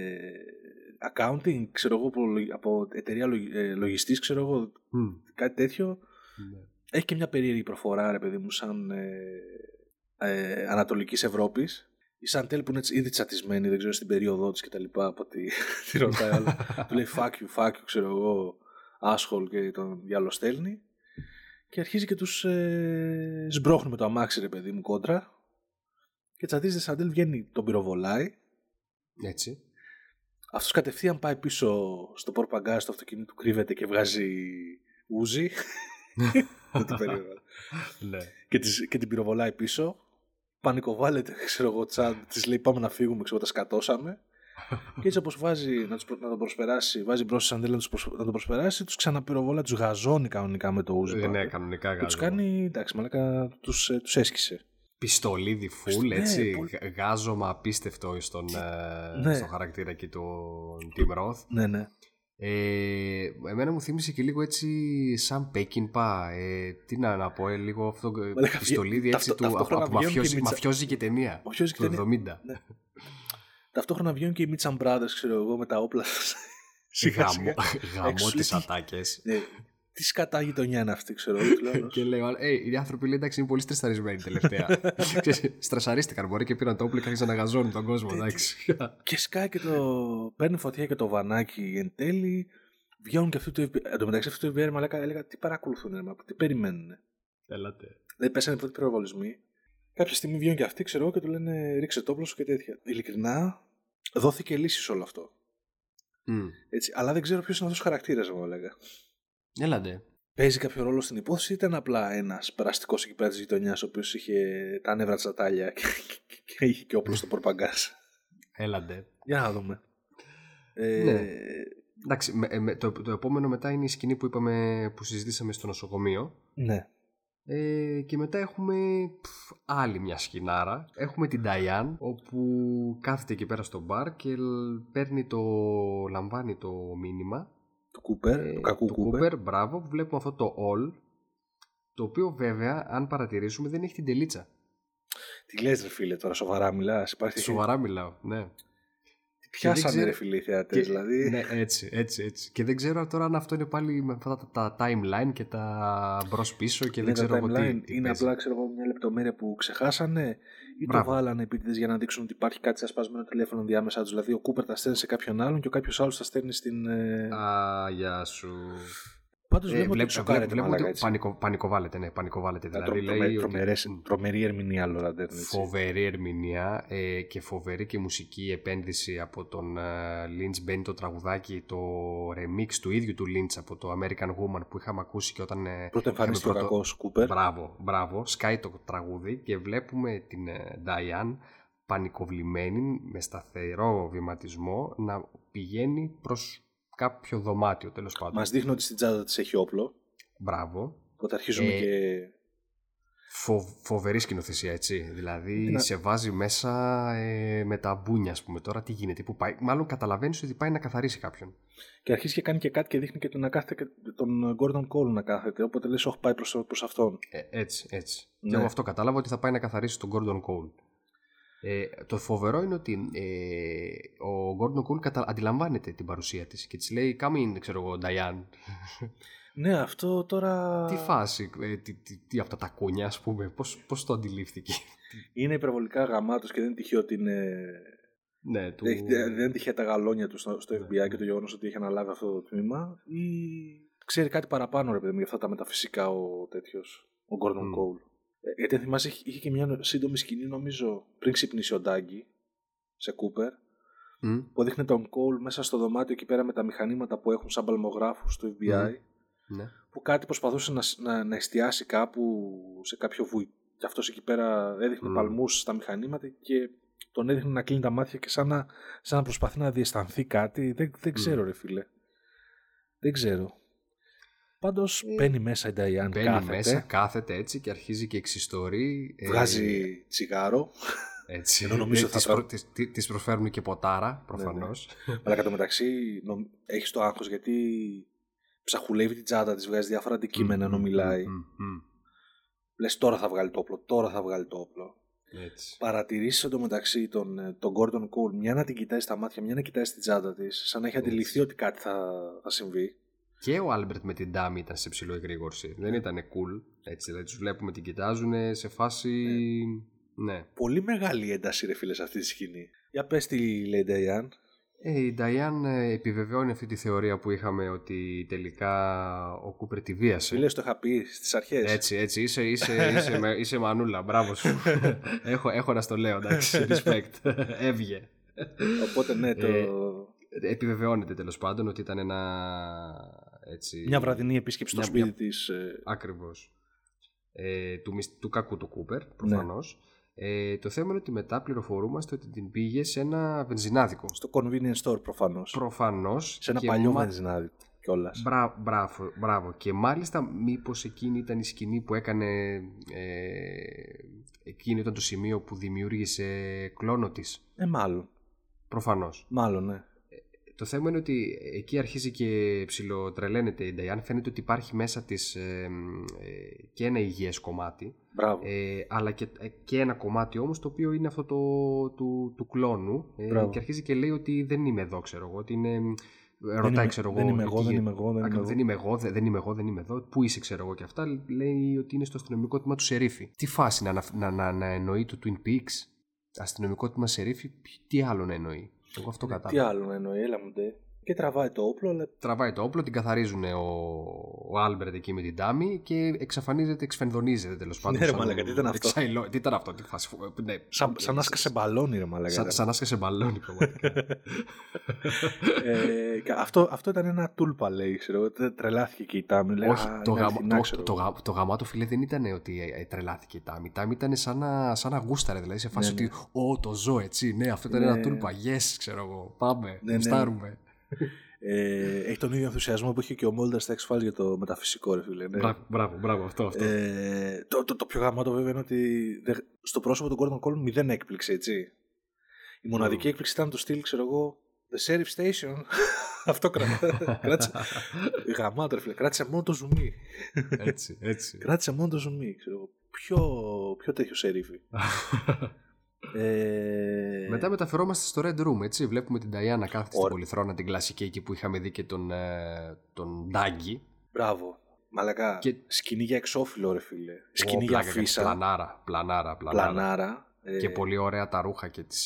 accounting, ξέρω εγώ, από, από εταιρεία ε, λογιστής, ξέρω εγώ, κάτι τέτοιο. Ναι. Έχει και μια περίεργη προφορά, ρε παιδί μου, σαν ε, ε, Ανατολικής Ευρώπης. Η Σαντέλ που είναι ήδη τσατισμένη, δεν ξέρω, στην περίοδό της και τα λοιπά, από ό,τι τη ρωτάει άλλο. του λέει fuck you, fuck you, ξέρω εγώ, asshole και τον διάλογο στέλνει. Και αρχίζει και τους ε, σμπρώχνει με το αμάξι, ρε παιδί μου, κόντρα. Και τσατίζεται Σαντέλ, βγαίνει, τον πυροβολάει. Έτσι. Αυτός κατευθείαν πάει πίσω στο πορπαγκάζ του αυτοκίνητου, κρύβεται και βγάζει ούζι. Δεν την ναι. και, και την πυροβολάει πίσω. Πανικοβάλλεται, ξέρω εγώ, τσάντ. Της λέει πάμε να φύγουμε, ξέρω, τα σκατώσαμε. και έτσι όπως βάζει να, τους, να τον προσπεράσει, βάζει μπρος στη σαντέλα να, τον προσπεράσει, τους ξαναπυροβολά, τους γαζώνει κανονικά με το ούζι. Ναι, ναι, κανονικά γαζώνει. Τους κάνει, εντάξει, μαλάκα τους τους ε, έσκησε. Πιστολίδι φουλ, έτσι. Ναι, πολύ... Γάζωμα απίστευτο στον, ε, ναι. στο χαρακτήρα εκεί του Tim Roth. Ναι, ναι. Ε, εμένα μου θύμισε και λίγο έτσι σαν Πέκινπα. Ε, τι να, να πω, ε, λίγο αυτό το πιστολίδι έτσι του, από, από μαφιόζη, μαφιόζη και ταινία του 70. Ναι. Ταυτόχρονα βγαίνουν και οι Μίτσαν Brothers, ξέρω εγώ, με τα όπλα. Γαμό, γαμό τις ατάκες. Ναι, τι σκατά γειτονιά είναι αυτή, ξέρω και λέω, ε, οι άνθρωποι λέει εντάξει είναι πολύ στρεσαρισμένοι τελευταία. Στρεσαρίστηκαν, μπορεί και πήραν το όπλο και άρχισαν να γαζώνουν τον κόσμο, εντάξει. και σκάει και το. Παίρνει φωτιά και το βανάκι εν τέλει. Βγαίνουν και αυτοί το FBI. Εν τω μεταξύ αυτό το FBI, μα έλεγα τι παρακολουθούν, τι περιμένουν. Έλατε. Δεν πέσανε πρώτοι πυροβολισμοί. Κάποια στιγμή βγαίνουν και αυτοί, ξέρω και του λένε ρίξε το όπλο σου και τέτοια. Ειλικρινά, δόθηκε λύση σε όλο αυτό. Mm. Έτσι, αλλά δεν ξέρω ποιος είναι αυτός ο χαρακτήρας, μου έλεγα. Έλαντε. Παίζει κάποιο ρόλο στην υπόθεση ή ήταν απλά ένας περαστικός εκεί πέρα της γειτονιάς ο οποίος είχε τα νεύρα της ατάλια και, και, είχε και όπλο στο πορπαγκά. Έλαντε. Για να δούμε. Ε... Ναι. Εντάξει, με, με, το, το επόμενο μετά είναι η σκηνή που είπαμε που συζητήσαμε στο νοσοκομείο. Ναι. Ε, και μετά έχουμε άλλη μια σκηνάρα. Έχουμε την Diane όπου κάθεται εκεί πέρα στο μπαρ και παίρνει το, λαμβάνει το μήνυμα του Κούπερ, ε, του κακού του Κούπερ. Μπράβο, που βλέπουμε αυτό το all, το οποίο βέβαια, αν παρατηρήσουμε, δεν έχει την τελίτσα. Τι λες ρε φίλε τώρα, σοβαρά μιλάς. Υπάρχει... Σοβαρά μιλάω, ναι. Πιάσανε ξέρω... ρε φίλε οι θεατές, δηλαδή. Ναι, έτσι, έτσι, έτσι. Και δεν ξέρω τώρα αν αυτό είναι πάλι με αυτά τα, τα timeline και τα μπρος πίσω και δεν ξέρω εγώ τι, τι Είναι απλά ξέρω μια λεπτομέρεια που ξεχάσανε ή Μπράβο. το βάλανε επίτηδε για να δείξουν ότι υπάρχει κάτι ασπασμένο τηλέφωνο διάμεσά τους. Δηλαδή ο Κούπερ τα στέλνει σε κάποιον άλλον και ο κάποιος άλλος τα στέλνει στην. Ε, Α, γεια σου. Πάντως ε, βλέπω, ότι βλέπω ότι πανικο, πανικοβάλλεται, ναι, πανικοβάλλεται. Δηλαδή, τρο, λέει τρομερές, ότι... Τρομερή ερμηνεία, άλλο Φοβερή ερμηνεία ε, και φοβερή και μουσική επένδυση από τον ε, Lynch. Μπαίνει το τραγουδάκι, το remix του ίδιου του Lynch από το American Woman που είχαμε ακούσει και όταν. Ε, πρώτο εμφανίστηκε ο κακό Κούπερ. Μπράβο, μπράβο. Σκάει το τραγούδι και βλέπουμε την ε, Diane πανικοβλημένη με σταθερό βηματισμό να πηγαίνει προς κάποιο δωμάτιο τέλος πάντων. Μας δείχνει ότι στην τσάντα της έχει όπλο. Μπράβο. Οπότε αρχίζουμε ε, και. Φο, φοβερή σκηνοθεσία, έτσι. Δηλαδή σε βάζει μέσα ε, με τα μπούνια, ας πούμε. Τώρα τι γίνεται, που πάει. Μάλλον καταλαβαίνεις ότι πάει να καθαρίσει κάποιον. Και αρχίζει και κάνει και κάτι και δείχνει και τον, να κάθεται, και τον Gordon Cole να κάθεται. Οπότε λες, όχι πάει προς αυτόν. Ε, έτσι, έτσι. Ναι. Και εγώ αυτό κατάλαβα ότι θα πάει να καθαρίσει τον Gordon Cole. Ε, το φοβερό είναι ότι ε, ο Gordon Cole κατα... αντιλαμβάνεται την παρουσία της και της λέει «Come in, ξέρω εγώ, Diane». Ναι, αυτό τώρα... Τι φάση, ε, τι, τι, τι, αυτά τα κούνια, ας πούμε, πώς, πώς το αντιλήφθηκε. Είναι υπερβολικά γαμάτος και δεν είναι τυχαίο ότι είναι... Ναι, του... δεν, δεν είναι τυχαία τα γαλόνια του στο, στο FBI ναι. και το γεγονός ότι έχει αναλάβει αυτό το τμήμα ή ξέρει κάτι παραπάνω ρε παιδί για αυτά τα μεταφυσικά ο τέτοιος, ο Gordon mm. Cole. Ε, γιατί θυμάσαι, είχε και μια σύντομη σκηνή, νομίζω, πριν ξυπνήσει ο Ντάγκη σε Κούπερ, mm. που δείχνει τον Κόλ μέσα στο δωμάτιο εκεί πέρα με τα μηχανήματα που έχουν σαν παλμογράφους του FBI. Ναι. Που κάτι προσπαθούσε να, να, να εστιάσει κάπου σε κάποιο βουή. Και αυτός εκεί πέρα έδειχνε mm. παλμούς στα μηχανήματα και τον έδειχνε να κλείνει τα μάτια και σαν να, σαν να προσπαθεί να διαισθανθεί κάτι. Δεν, δεν ξέρω, ρε φίλε. Δεν ξέρω. Πάντως ε, μπαίνει μέσα η Νταϊάν. Μπαίνει κάθεται. μέσα, κάθεται έτσι και αρχίζει και εξιστορεί. Ε, Βγάζει ε, τσιγάρο. Έτσι. Ενώ νομίζω ε, θα της, της προσφέρουν και ποτάρα, προφανώ. Ναι, ναι. Αλλά κατά μεταξύ έχεις το άγχος γιατί ψαχουλεύει την τσάντα της, βγάζει διάφορα αντικείμενα ενώ Μμμ, μιλάει. μμμ, μμμ. Λες τώρα θα βγάλει το όπλο, τώρα θα βγάλει το όπλο. Έτσι. Παρατηρήσει εντωμεταξύ τον, ε, τον Gordon Cole, μια να την κοιτάει στα μάτια, μια να κοιτάει στην τσάντα της, σαν να έχει Έτσι. αντιληφθεί ότι κάτι θα, θα συμβεί. Και ο Άλμπερτ με την Τάμι ήταν σε ψιλοεγρήγορση. Δεν ήταν cool. Έτσι, δηλαδή τους βλέπουμε την κοιτάζουν σε φάση. Ναι. Πολύ μεγάλη ένταση, ρε φίλε, σε αυτή τη σκηνή. Για πες τι λέει Νταϊάν. Ε, η Νταϊάν ε, επιβεβαιώνει αυτή τη θεωρία που είχαμε ότι τελικά ο Κούπερ τη βίασε. Φίλε, το είχα πει στις αρχές. Έτσι, έτσι, είσαι, είσαι, είσαι, με- είσαι μανούλα, μπράβο σου. έχω, έχω να στο λέω, εντάξει, respect. Έβγε. Οπότε ναι, το... Ε, Επιβεβαιώνεται τέλος πάντων ότι ήταν ένα. Έτσι, μια βραδινή επίσκεψη στο μια- σπίτι μια- της ε, Ακριβώς. Ε, του, μισ- του κακού του Κούπερ, Ναι. προφανώς. Ε, το θέμα είναι ότι μετά πληροφορούμαστε ότι την πήγε σε ένα βενζινάδικο. στο convenience store προφανώς. Προφανώς. Σε ένα και παλιό μα- βενζινάδι κιόλας. Μπρα, μπράβο, μπράβο. Και μάλιστα μήπως εκείνη ήταν η σκηνή που έκανε ε, εκείνο ήταν το σημείο που δημιούργησε κλόνο της. Ε, μάλλον. Προφανώς. Μάλλον, ναι. Το θέμα είναι ότι εκεί αρχίζει και ψιλοτρελαίνεται η Νταϊάν. Φαίνεται ότι υπάρχει μέσα της ε, ε, και ένα υγιές κομμάτι. Μπράβο. Ε, αλλά και, ε, και ένα κομμάτι όμως το οποίο είναι αυτό το, του, του κλόνου ε, Μπράβο. και αρχίζει και λέει ότι δεν είμαι εδώ ξέρω εγώ ότι είναι, Δεν ρωτάει είμαι- ξέρω εγώ δεν είμαι εγώ, εκεί- δεν είμαι εγώ, δεν είμαι Ακριβώς, εγώ. δεν είμαι εγώ, δεν, δεν είμαι εγώ, δεν είμαι εδώ. Πού είσαι, ξέρω εγώ και αυτά. Λέει ότι είναι στο αστυνομικό τμήμα του Σερίφη. Τι φάση να, ανα- να, να, να εννοεί το Twin Peaks, αστυνομικό τμήμα Σερίφη, π- τι άλλο να εννοεί; Εγώ αυτό Τι κατάλαβα. άλλο να εννοεί, έλα μου ντε. Και τραβάει το όπλο, αλλά Τραβάει το όπλο, την καθαρίζουν ο, ο Άλμπερτ εκεί με την Τάμι και εξαφανίζεται, εξφενδονίζεται τέλος πάντων. Ναι, ρε σαν- μαλάκα, τι ήταν αυτό; εξαϊλώ- Τι ήταν αυτό, τι φάση. φου- Ναι, σαν, σαν να σκασε μπαλόνι, ρε μαλάκα. σαν, σαν να σκασε μπαλόνι πραγματικά. ε, και αυτό, αυτό ήταν ένα τούλπα, λέει, ξέρω εγώ. Τε- Τρελάθηκε και η Τάμι. Λέει, Όχι, «Α, το, είναι γαμ, αληθινά, το, ξέρω το, εγώ». γα- το γαμάτο φίλε δεν ήταν ότι ε, ε, τρελάθηκε η Τάμι. Η Τάμι ήταν σαν να, σαν να γούσταρε, δηλαδή σε φάση Ναι, ναι. ότι Ω, το ζω έτσι. Ναι, αυτό ήταν Ναι. ένα τούλπα. Yes, ξέρω εγώ. Πάμε. ναι. γουστάρουμε. Ε, έχει τον ίδιο ενθουσιασμό που είχε και ο Μόλτερ στα X-Files για το μεταφυσικό, ρε φίλε. Ναι. Μπράβο, μπράβο, μπράβο, αυτό. αυτό. Ε, το, το, το πιο γαμάτο βέβαια είναι ότι δεν- στο πρόσωπο του Gordon Cole μηδέν έκπληξη, έτσι. Η μοναδική Mm. έκπληξη ήταν το στυλ, ξέρω εγώ, The Sheriff Station. Αυτό κρατά. κράτησε. Γαμάτο, ρε φίλε. Κράτησε μόνο το ζουμί. έτσι, έτσι. Κράτησε μόνο το ζουμί, ξέρω εγώ. Πιο, πιο τέτοιο σερίφι. Ε, Μετά μεταφερόμαστε στο Red Room, έτσι. Βλέπουμε την Diana κάθεται στην Ωραία. πολυθρόνα, την κλασική εκεί που είχαμε δει και τον, ε, τον Ντάγκη. Μπράβο. Μαλάκα. Και- Σκηνή για εξώφυλλο, ρε φίλε. Σκηνή Ω, για πλάκα, φύσα. Πλανάρα, πλανάρα, πλανάρα. Πλανάρα. Ε, Και πολύ ωραία τα ρούχα και τη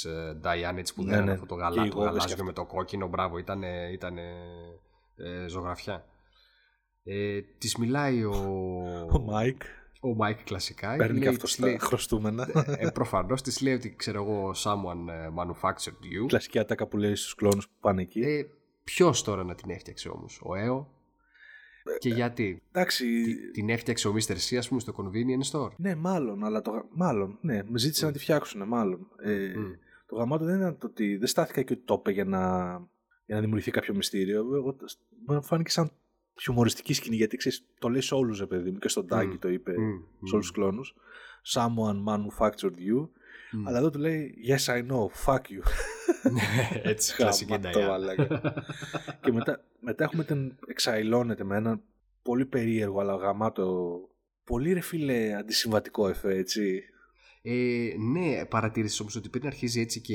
Diane έτσι που Ναι, δεν ναι. αυτό το Και οι γαλά, το γόβες και γαλάζιο αυτό. με το κόκκινο. Μπράβο, ήταν ήτανε, ε, ζωγραφιά. Ε, της μιλάει ο, Ο Μάικ ο Μάικ κλασικά. παίρνει και λέει- αυτό της στα λέει- χρωστούμενα. ε, προφανώς της λέει ότι ξέρω εγώ someone ε, manufactured you. Κλασική ατάκα που λέει στους κλόνους που πάνε εκεί. Ε, ποιος τώρα να την έφτιαξε όμως, ο Έο; Και γιατί; Εντάξει. Τι- την έφτιαξε ο Mr. C ας πούμε στο convenience store; Ναι, μάλλον, αλλά το. γα- Μάλλον, ναι, με ζήτησε να τη φτιάξουν, μάλλον. Ε, Μμ. Το γαμάτο δεν ήταν το ότι. Δεν στάθηκα και ότι το είπε για να, για να δημιουργηθεί κάποιο μυστήριο. Εγώ, μου φάνηκε σαν χιουμοριστική σκηνή γιατί ξέρεις, το λέει σε όλους, ρε παιδί μου, και στον Τάγκη Μμ. το είπε Μμ, σε όλους τους κλόνους. Someone manufactured you. μμ. Αλλά εδώ του λέει Yes, I know, fuck you. Έτσι, κλασική Γαμάτο, Diane. μαλάκα. και μετά, μετά έχουμε την εξαϊλώνεται με ένα πολύ περίεργο αλλά γαμάτο. Πολύ ρε φίλε αντισυμβατικό εφέ, έτσι. Ε, ναι, παρατήρησες όμως ότι πριν αρχίζει έτσι και.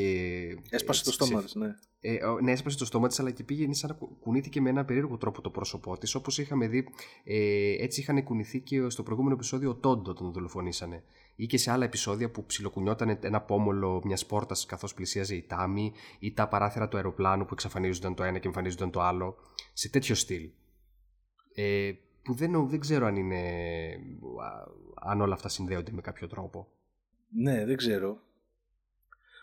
Έσπασε το έτσι στόμα ξε- της, ναι. Ε, ο- ναι, έσπασε το στόμα της, αλλά και πήγαινε σαν να κου- κουνήθηκε με ένα περίεργο τρόπο το πρόσωπό της. Όπως είχαμε δει, ε, έτσι είχαν κουνηθεί και στο προηγούμενο επεισόδιο ο Τόντο όταν τον δολοφονήσανε. Ή και σε άλλα επεισόδια που ψιλοκουνιόταν ένα πόμολο μιας πόρτας καθώς πλησίαζε η Τάμι, ή τα παράθυρα του αεροπλάνου που εξαφανίζονταν το ένα και εμφανίζονταν το άλλο. Σε τέτοιο στυλ. Ε, που δεν, δεν ξέρω αν είναι. α, αν όλα αυτά συνδέονται με κάποιο τρόπο. Ναι, δεν ξέρω.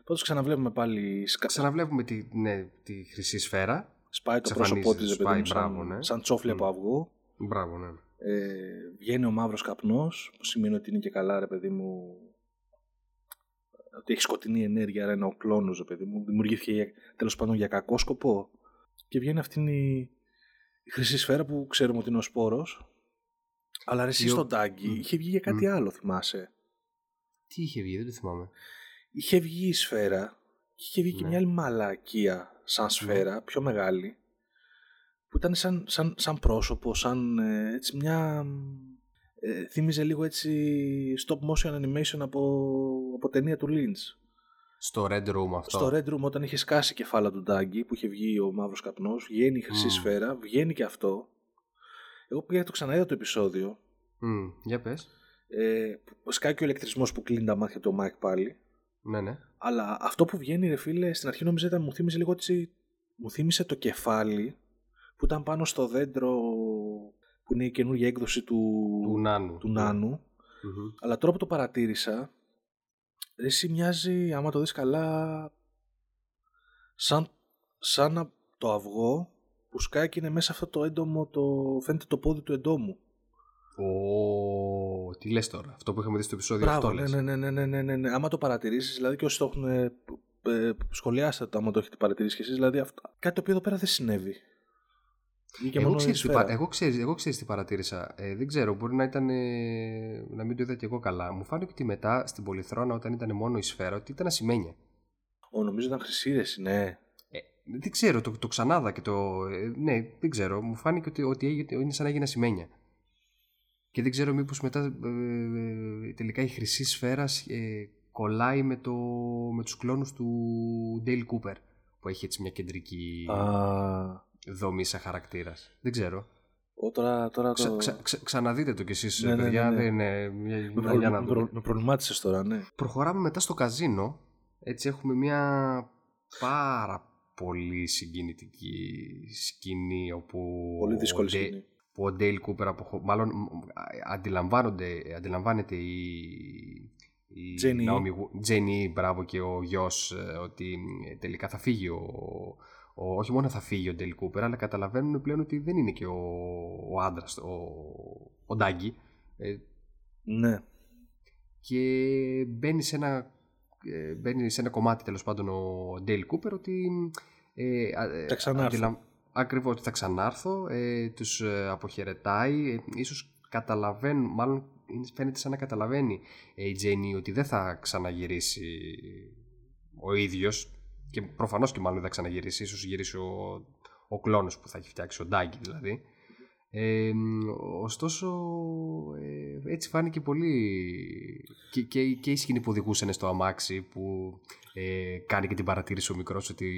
Πάντως ξαναβλέπουμε πάλι σκα... Ξαναβλέπουμε τη, ναι, τη χρυσή σφαίρα. σπάει το εξαφανίζεται, πρόσωπό της, ρε παιδί σπάει, μου, σαν, μπράβο, ναι. σαν τσόφλι από Μμ. αυγό. Μπράβο, ναι. Ε, βγαίνει ο μαύρος καπνός, που σημαίνει ότι είναι και καλά, ρε παιδί μου, ότι έχει σκοτεινή ενέργεια, άρα είναι ο κλόνος, ρε παιδί μου. Δημιουργήθηκε για, τέλος πάντων για κακό σκοπό. Και βγαίνει αυτή η, η χρυσή σφαίρα που ξέρουμε ότι είναι ο σπόρος. Αλλά ρε εσύ Η ο- στον Τάγκη Μμ. είχε βγει για κάτι Μμ. άλλο, θυμάσαι. Τι είχε βγει, δεν το θυμάμαι. Είχε βγει η σφαίρα και είχε βγει και Ναι. μια άλλη μαλακία σαν σφαίρα, πιο μεγάλη, που ήταν σαν, σαν, σαν πρόσωπο, σαν ε, έτσι μια... Ε, θύμιζε λίγο έτσι stop motion animation από, από ταινία του Lynch. Στο Red Room αυτό. Στο Red Room όταν είχε σκάσει κεφάλα του Ντάγκη που είχε βγει ο μαύρος καπνός, βγαίνει η χρυσή σφαίρα, βγαίνει και αυτό. Εγώ πήγα το ξαναείδα το επεισόδιο. Mm, για πες. Ε, σκάει και ο ηλεκτρισμός που κλείνει τα μάτια του ο Μάικ πάλι. Ναι, ναι. Αλλά αυτό που βγαίνει ρε φίλε στην αρχή νόμιζα ήταν μου θύμιζε λίγο έτσι μου θύμισε το κεφάλι που ήταν πάνω στο δέντρο που είναι η καινούργια έκδοση του, Του Νάνου. του νάνου. Μμμ. Αλλά τώρα που το παρατήρησα, εσύ μοιάζει, άμα το δεις καλά, σαν, σαν να- το αυγό που σκάει και είναι μέσα αυτό το έντομο, το, φαίνεται το πόδι του εντόμου. Ω, τι λες τώρα, αυτό που είχαμε δει στο επεισόδιο Μπράβο, αυτό ναι, λες. ναι, ναι, ναι, ναι, ναι, ναι, ναι. Άμα το παρατηρήσεις, δηλαδή και όσοι το έχουν ε, ε, σχολιάστε το, άμα το έχετε παρατηρήσει κι εσείς, δηλαδή αυτό, κάτι το οποίο εδώ πέρα δεν συνέβη. Βγήκε Εγώ μόνο η ξέρεις, τι, σφαίρα. πα- εγώ, ξέρεις, εγώ ξέρεις τι παρατήρησα. Ε, δεν ξέρω, μπορεί να ήταν. ε, να μην το είδα και εγώ καλά. Μου φάνηκε ότι μετά στην Πολυθρόνα, όταν ήταν μόνο η σφαίρα, ότι ήταν ασημένια. Ω, νομίζω ήταν χρυσή ρε, ναι. Ε, δεν ξέρω, το, το ξανάδα και το. ε, ναι, δεν ξέρω. Μου φάνηκε ότι, ότι έγινε- είναι σαν να έγινε ασημένια. Και δεν ξέρω μήπως μετά ε, ε, τελικά η χρυσή σφαίρα ε, κολλάει με, το, με τους κλόνους του Dale Cooper που έχει έτσι μια κεντρική Α, δομή σαν χαρακτήρας. Δεν ξέρω. Ω, τώρα, τώρα το... Ξα, ξα, ξα- ξαναδείτε το κι εσείς Ναι, ναι, παιδιά. ναι, ναι. Δεν είναι μια, Με, μια προ... για να με, δούμε. προ... με προβλημάτισες τώρα, ναι. Προχωράμε μετά στο καζίνο. Έτσι έχουμε μια πάρα πολύ συγκινητική σκηνή όπου Πολύ δύσκολη ο Ντε- σκηνή. Που ο Ντέιλ Κούπερ αποχω... μάλλον μ, αντιλαμβάνονται, αντιλαμβάνεται η, η Jenny. Naomi Wo- Jenny, μπράβο και ο γιος ε, ότι ε, τελικά θα φύγει ο, ο- όχι μόνο θα φύγει ο Ντέιλ Κούπερ αλλά καταλαβαίνουν πλέον ότι δεν είναι και ο, ο άντρας ο, ο Ντάγκη ε, Ναι. και μπαίνει σε ένα, ε, μπαίνει σε ένα κομμάτι τέλος πάντων ο Ντέιλ Κούπερ ότι ε, α- ε, Θα ξανάρθω. αντιλαμ- Ακριβώς ότι θα ξανάρθω, ε, τους ε, αποχαιρετάει, ε, ίσως καταλαβαίνουν, μάλλον είναι- φαίνεται σαν να καταλαβαίνει ε, η Τζέινι ότι δεν θα ξαναγυρίσει ο ίδιος και προφανώς και μάλλον δεν θα ξαναγυρίσει, ίσως γυρίσει ο, ο κλόνος που θα έχει φτιάξει, ο Ντάγκη δηλαδή. Ε, ωστόσο, ε, έτσι φάνηκε πολύ και, και, και η σκηνή που οδηγούσαν στο αμάξι που ε, κάνει και την παρατήρηση ο μικρός ότι,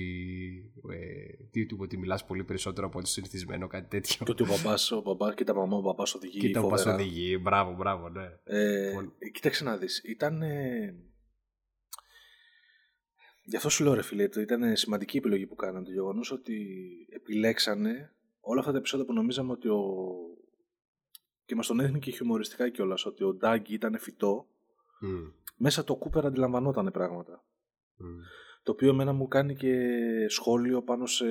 ε, τι, του, ότι μιλάς πολύ περισσότερο από ό,τι συνηθισμένο, κάτι τέτοιο. Και ότι ο μπαμπάς, ο μπαμπάς και τα μαμά, ο μπαμπάς οδηγεί Και τα πας φοβερά. οδηγεί, μπράβο, μπράβο, ναι. Ε, Λοιπόν. κοίταξε να δεις, ήταν... ε, Γι' αυτό σου λέω ρε φίλε, το ήταν σημαντική επιλογή που κάνανε το γεγονός ότι επιλέξανε όλα αυτά τα επεισόδια που νομίζαμε ότι ο... και μας τον έδινε και χιουμοριστικά κιόλας, ότι ο Ντάγκη ήταν φυτό, Μμ, μέσα το Κούπερ αντιλαμβανόταν πράγματα. μμ. Το οποίο εμένα μου κάνει και σχόλιο πάνω σε,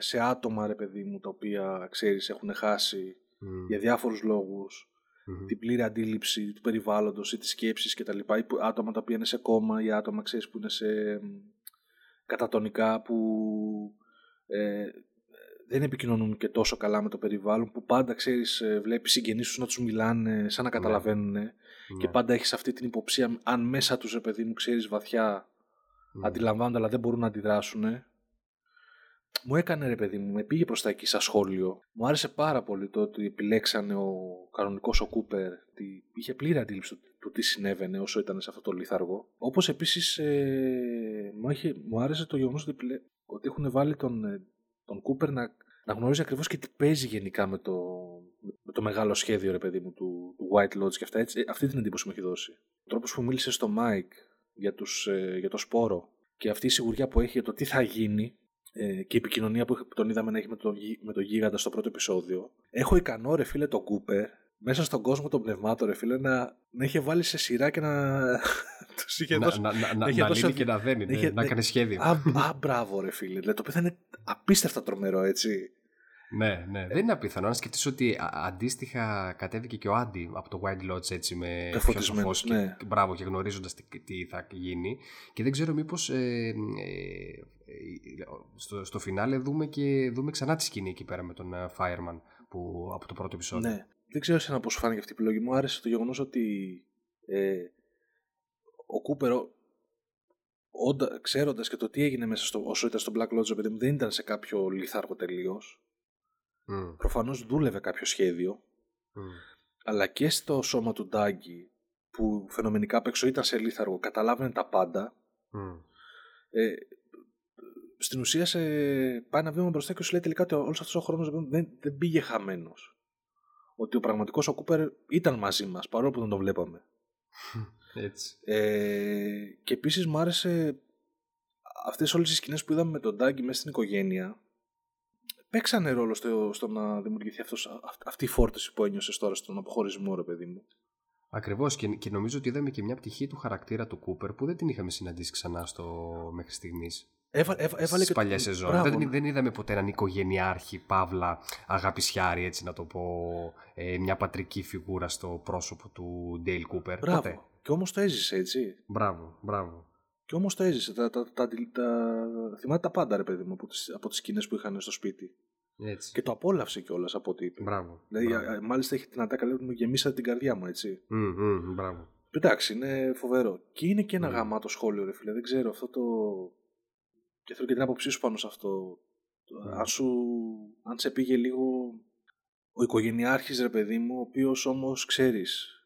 σε άτομα ρε παιδί μου, τα οποία ξέρεις έχουν χάσει Μμ, για διάφορους λόγους μμ. την πλήρη αντίληψη του περιβάλλοντος ή της σκέψης και τα λοιπά, ή που- άτομα τα οποία είναι σε κόμμα ή άτομα ξέρεις, που είναι σε μ, κατατονικά που ε, δεν επικοινωνούν και τόσο καλά με το περιβάλλον που πάντα ξέρεις ε, βλέπεις συγγενείς τους να τους μιλάνε σαν να καταλαβαίνουν και Ναι. πάντα έχεις αυτή την υποψία αν μέσα τους ρε παιδί μου ξέρεις βαθιά Μμ. αντιλαμβάνονται αλλά δεν μπορούν να αντιδράσουν. Μου έκανε ρε παιδί μου, με πήγε προς τα εκεί σαν σχόλιο. Μου άρεσε πάρα πολύ το ότι επιλέξανε ο κανονικός ο Κούπερ. Ότι είχε πλήρη αντίληψη του, του τι συνέβαινε όσο ήταν σε αυτό το λίθαργο. Όπως επίσης ε, μου, είχε, μου άρεσε το γεγονός ότι, επιλέ- ότι έχουν βάλει τον, ε, τον Κούπερ να, να γνωρίζει ακριβώς και τι παίζει γενικά με το, με το μεγάλο σχέδιο ρε παιδί μου του, του White Lodge και αυτά. Έτσι, αυτή την εντύπωση μου έχει δώσει. Ο τρόπος που μίλησε στο Mike για, τους, ε, για το σπόρο και αυτή η σιγουριά που έχει για το τι θα γίνει ε, και η επικοινωνία που που τον είδαμε να έχει με τον, γι- με τον γίγαντα στο πρώτο επεισόδιο. Έχω ικανό ρε φίλε τον Κούπερ μέσα στον κόσμο των πνευμάτων ρε φίλε να, να είχε βάλει σε σειρά και να τους είχε να, δώσει... να, να, να, είχε να δώσει λύνει αδι- και να δένει, ναι, είχε- να ναι. έκανε σχέδιο. Α, α, μπράβο ρε φίλε. Δηλαδή, το οποίο θα είναι απίστευτα τρομερό έτσι. Ναι, ναι. Δεν είναι απίθανο. Αν σκεφτείς ότι α- αντίστοιχα κατέβηκε και ο Άντι από το Wild Lodge έτσι με Πεφωτισμένος, φως και, ναι. και μπράβο και γνωρίζοντας τι, τι θα γίνει. Και δεν ξέρω μήπως ε, ε, ε, στο, στο φινάλε δούμε, και, δούμε ξανά τη σκηνή εκεί πέρα με τον ε, Fireman που, από το πρώτο επεισόδιο. Ναι. Δεν ξέρω εσένα πώς σου φάνηκε αυτή η επιλογή. Μου άρεσε το γεγονός ότι ε, ο Κούπερ, όντα, ξέροντας και το τι έγινε μέσα στο, όσο ήταν στο Black Lodge, παιδί μου, δεν ήταν σε κάποιο λιθάργο τελείως. Mm. Προφανώς δούλευε κάποιο σχέδιο, Mm. αλλά και στο σώμα του Ντάγκη, που φαινομενικά απ' έξω ήταν σε λίθαργο, καταλάβαινε τα πάντα, Mm. ε, στην ουσία σε πάει ένα βήμα μπροστά και σου λέει τελικά ότι όλος αυτός ο χρόνος δεν, δεν πήγε χαμένος. Ότι ο πραγματικός ο Κούπερ ήταν μαζί μας, παρόλο που δεν το βλέπαμε. Έτσι. Ε, και επίσης μου άρεσε αυτές όλες οι σκηνές που είδαμε με τον Ντάγκη μέσα στην οικογένεια. Παίξανε ρόλο στο, στο να δημιουργηθεί αυτός, αυ- αυτή η φόρτιση που ένιωσες τώρα στον αποχωρισμό, ρε παιδί μου. Ακριβώς και, και νομίζω ότι είδαμε και μια πτυχή του χαρακτήρα του Κούπερ που δεν την είχαμε συναντήσει ξανά στο μέχρι στιγμής. Έβα, έβα, έβαλε Στις και παλιές σεζόν. Μπράβο. Δεν, δεν είδαμε ποτέ έναν οικογενειάρχη, παύλα, αγαπησιάρη, έτσι να το πω, ε, μια πατρική φιγούρα στο πρόσωπο του Ντέιλ Κούπερ. Μπράβο. Ποτέ. Και όμως το έζησε, έτσι. Μπράβο, μπράβο. Και όμως το έζησε. Τα, τα, τα, τα, θυμάται τα πάντα, ρε παιδί μου, από τις από τις σκηνές που είχαν στο σπίτι. Έτσι. Και το απόλαυσε κιόλας από ό,τι είπε. Μπράβο. Δηλαδή, μπράβο. α- α, μάλιστα έχει την ατάκα λέει ότι μου γεμίσατε την καρδιά μου, έτσι. Μμ, μμ, μπράβο. Εντάξει, είναι φοβερό. Και είναι και ένα Mm. γαμάτο σχόλιο, ρε φίλε. Δεν ξέρω αυτό το. Και θέλω και την άποψή σου πάνω σε αυτό. Mm. Αν, σου... αν σε πήγε λίγο ο οικογενειάρχης, ρε παιδί μου, ο οποίος όμως ξέρεις, ε,